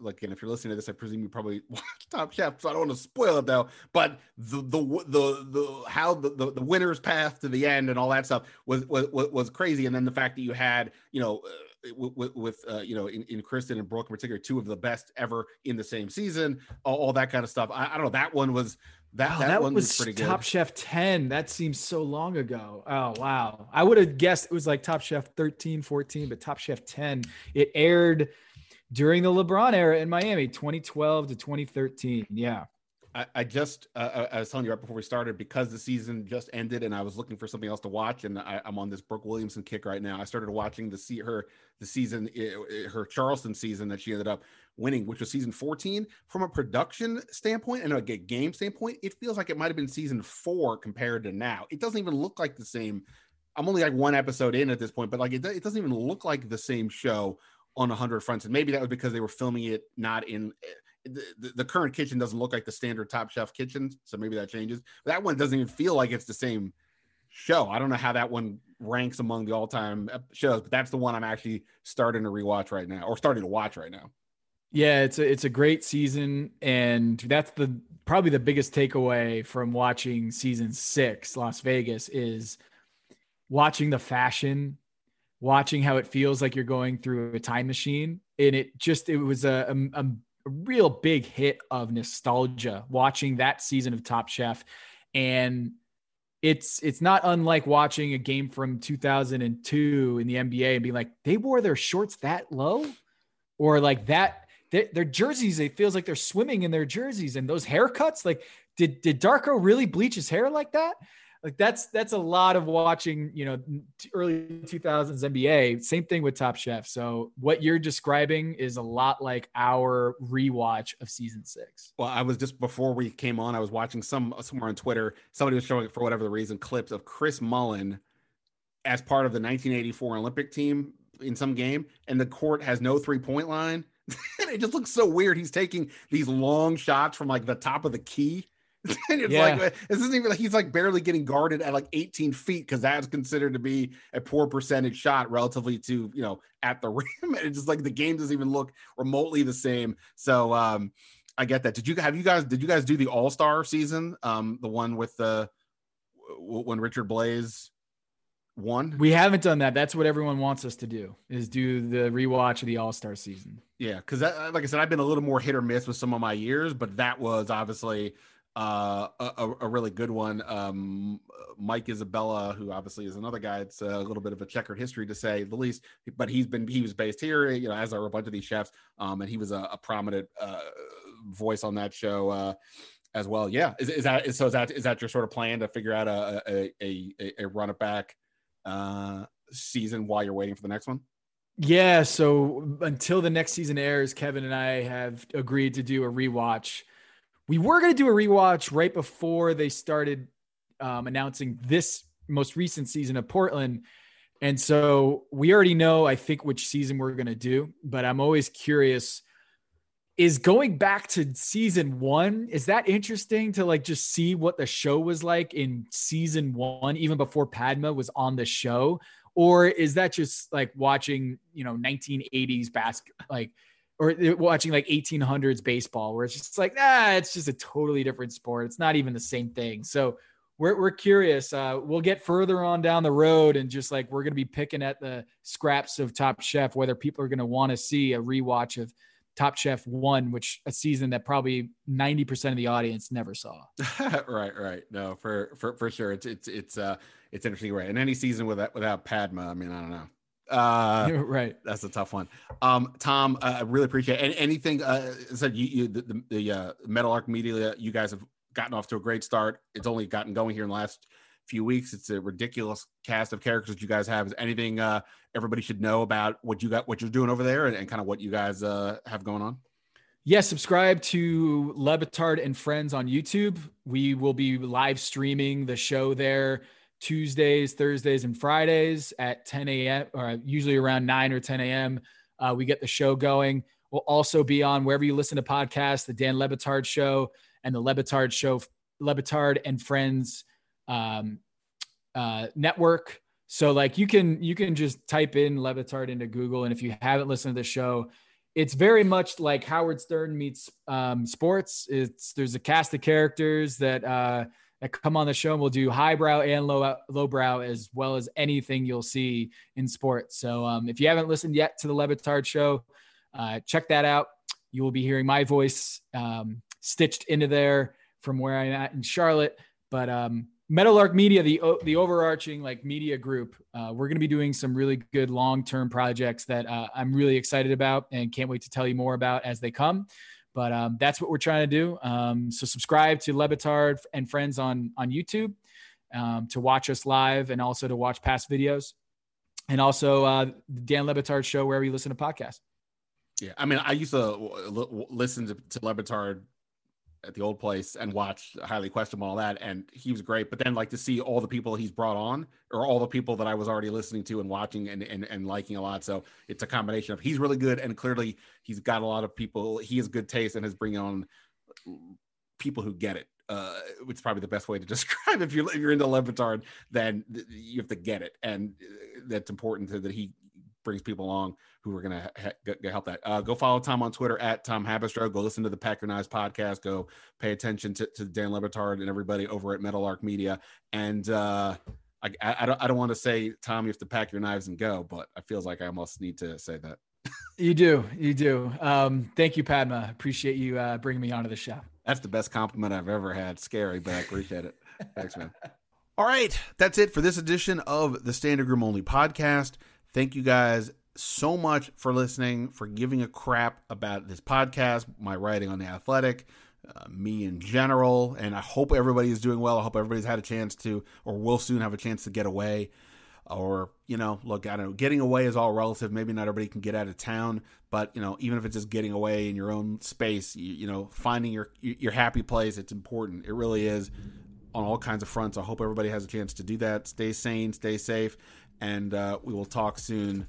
like, and if you're listening to this, I presume you probably watched Top Chef, so I don't want to spoil it though. But the the the the how the the, the winner's path to the end and all that stuff was was was crazy, and then the fact that you had you know. Uh, with, with uh, you know in, in Kristen and Brooke in particular, two of the best ever in the same season, all, all that kind of stuff. I, I, don't know. That one was that wow, that, that one was, was pretty good. Top Chef ten. That seems so long ago. Oh wow, I would have guessed it was like Top Chef 13, 14, but Top Chef ten. It aired during the LeBron era in Miami, 2012 to 2013. Yeah. I, just uh, I was telling you right before we started because the season just ended and I was looking for something else to watch and I, am on this Brooke Williamson kick right now. I started watching the see her the season her Charleston season that she ended up winning, which was season 14. From a production standpoint and a game standpoint, it feels like it might have been season four compared to now. It doesn't even look like the same. I'm only like one episode in at this point, but like it, it doesn't even look like the same show on 100 fronts. And maybe that was because they were filming it not in eh, the, the, current kitchen doesn't look like the standard Top Chef kitchen, so maybe that changes. But that one doesn't even feel like it's the same show. I don't know how that one ranks among the all-time shows, but that's the one I'm actually starting to rewatch right now, or starting to watch right now. Yeah, it's a it's a great season, and that's the probably the biggest takeaway from watching season six, Las Vegas, is watching the fashion, watching how it feels like you're going through a time machine, and it just it was a, a, a real big hit of nostalgia watching that season of Top Chef. And it's it's not unlike watching a game from 2002 in the NBA and being like, they wore their shorts that low, or like that their, their jerseys. It feels like they're swimming in their jerseys, and those haircuts. Like, did did Darko really bleach his hair like that? Like that's that's a lot of watching you know early 2000s nba same thing with top chef. So what you're describing is a lot like our rewatch of season six. Well i was just before we came on i was watching some somewhere on twitter somebody was showing for whatever the reason clips of chris mullin as part of the 1984 olympic team in some game and the court has no three point line it just looks so weird. He's taking these long shots from like the top of the key and it's yeah. like this isn't even like he's like barely getting guarded at like 18 feet because that's considered to be a poor percentage shot relatively to you know at the rim. And it's just like the game doesn't even look remotely the same. So um I get that. Did you have you guys did you guys do the All Star season? Um, the one with the when Richard Blais won. We haven't done that. That's what everyone wants us to do is do the rewatch of the All Star season. Yeah, because like I said, I've been a little more hit or miss with some of my years, but that was obviously uh, a, a, really good one. Um, Mike Isabella, who obviously is another guy, it's a little bit of a checkered history to say the least, but he's been he was based here, you know, as are a bunch of these chefs, um, and he was a, a prominent uh, voice on that show uh, as well. Yeah, is, is that is, so? Is that is that your sort of plan to figure out a a a, a run it back uh, season while you're waiting for the next one? Yeah. So until the next season airs, Kevin and I have agreed to do a rewatch we were going to do a rewatch right before they started um, announcing this most recent season of Portland. And so we already know, I think, which season we're going to do, but I'm always curious is going back to season one is that interesting to like just see what the show was like in season one even before padma was on the show or is that just like watching you know 1980s basket like or watching like 1800s baseball where it's just like ah it's just a totally different sport. It's not even the same thing. So we're, we're curious uh, we'll get further on down the road and just like we're going to be picking at the scraps of top chef whether people are going to want to see a rewatch of top chef one which a season that probably 90% of the audience never saw. Right right. No for for, for sure. It's it's it's uh it's interesting right. And any season without without padma i mean i don't know uh, right. That's a tough one. Um, Tom, uh, I really appreciate it. anything. Uh, said you, you the, the, uh, Meadowlark Media. You guys have gotten off to a great start. It's only gotten going here in the last few weeks. It's a ridiculous cast of characters you guys have. Is anything uh, everybody should know about what you got, what you're doing over there, and, and kind of what you guys uh, have going on? Yeah, subscribe to Le Batard and Friends on YouTube. We will be live streaming the show there Tuesdays, Thursdays, and Fridays at 10 a.m. or usually around 9 or 10 a.m. Uh, we get the show going. We'll also be on wherever you listen to podcasts, the Dan Le Batard Show and the Le Batard Show, Le Batard and Friends um, uh, network. So like you can you can just type in Le Batard into Google, and if you haven't listened to the show, it's very much like Howard Stern meets um, sports. It's there's a cast of characters that uh, that come on the show and we'll do highbrow and low lowbrow as well as anything you'll see in sports. So um, if you haven't listened yet to the Le Batard show, uh, check that out. You will be hearing my voice um, stitched into there from where I'm at in Charlotte. But um, Meadowlark Media, the the overarching like media group, uh, we're going to be doing some really good long term projects that uh, I'm really excited about and can't wait to tell you more about as they come. But um, that's what we're trying to do. Um, so subscribe to Le Batard and friends on on YouTube um, to watch us live and also to watch past videos, and also uh, Dan Le Batard show wherever you listen to podcasts. Yeah, I mean, I used to listen to, to at the old place and watch highly questionable all that and he was great. But then like to see all the people he's brought on or all the people that i was already listening to and watching and, and, and liking a lot. So it's a combination of he's really good and clearly he's got a lot of people he has good taste and has bringing on people who get it uh, it's probably the best way to describe if you're if you're into Le Batard, then you have to get it, and uh, that's important to, that he brings people along who are going to ha- help that. Uh, go follow Tom on Twitter at Tom Haberstroh. Go listen to the Pack Your Knives podcast. Go pay attention to, to Dan Le Batard and everybody over at Meadowlark Media. And uh, I, I, I, don't, I don't want to say, Tom, you have to pack your knives and go, but I feels like I almost need to say that. you do. You do. Um, thank you, Padma. Appreciate you uh, bringing me onto the show. That's the best compliment I've ever had. Scary, but I appreciate it. Thanks, man. All right. That's it for this edition of the Standig Room Only podcast. Thank you guys so much for listening, for giving a crap about this podcast, my writing on the athletic, uh, me in general. And I hope everybody is doing well. I hope everybody's had a chance to, or will soon have a chance to get away. Or, you know, look, I don't know, getting away is all relative. Maybe not everybody can get out of town, but, you know, even if it's just getting away in your own space, you, you know, finding your, your happy place, it's important. It really is on all kinds of fronts. I hope everybody has a chance to do that. Stay sane, stay safe, and uh, we will talk soon.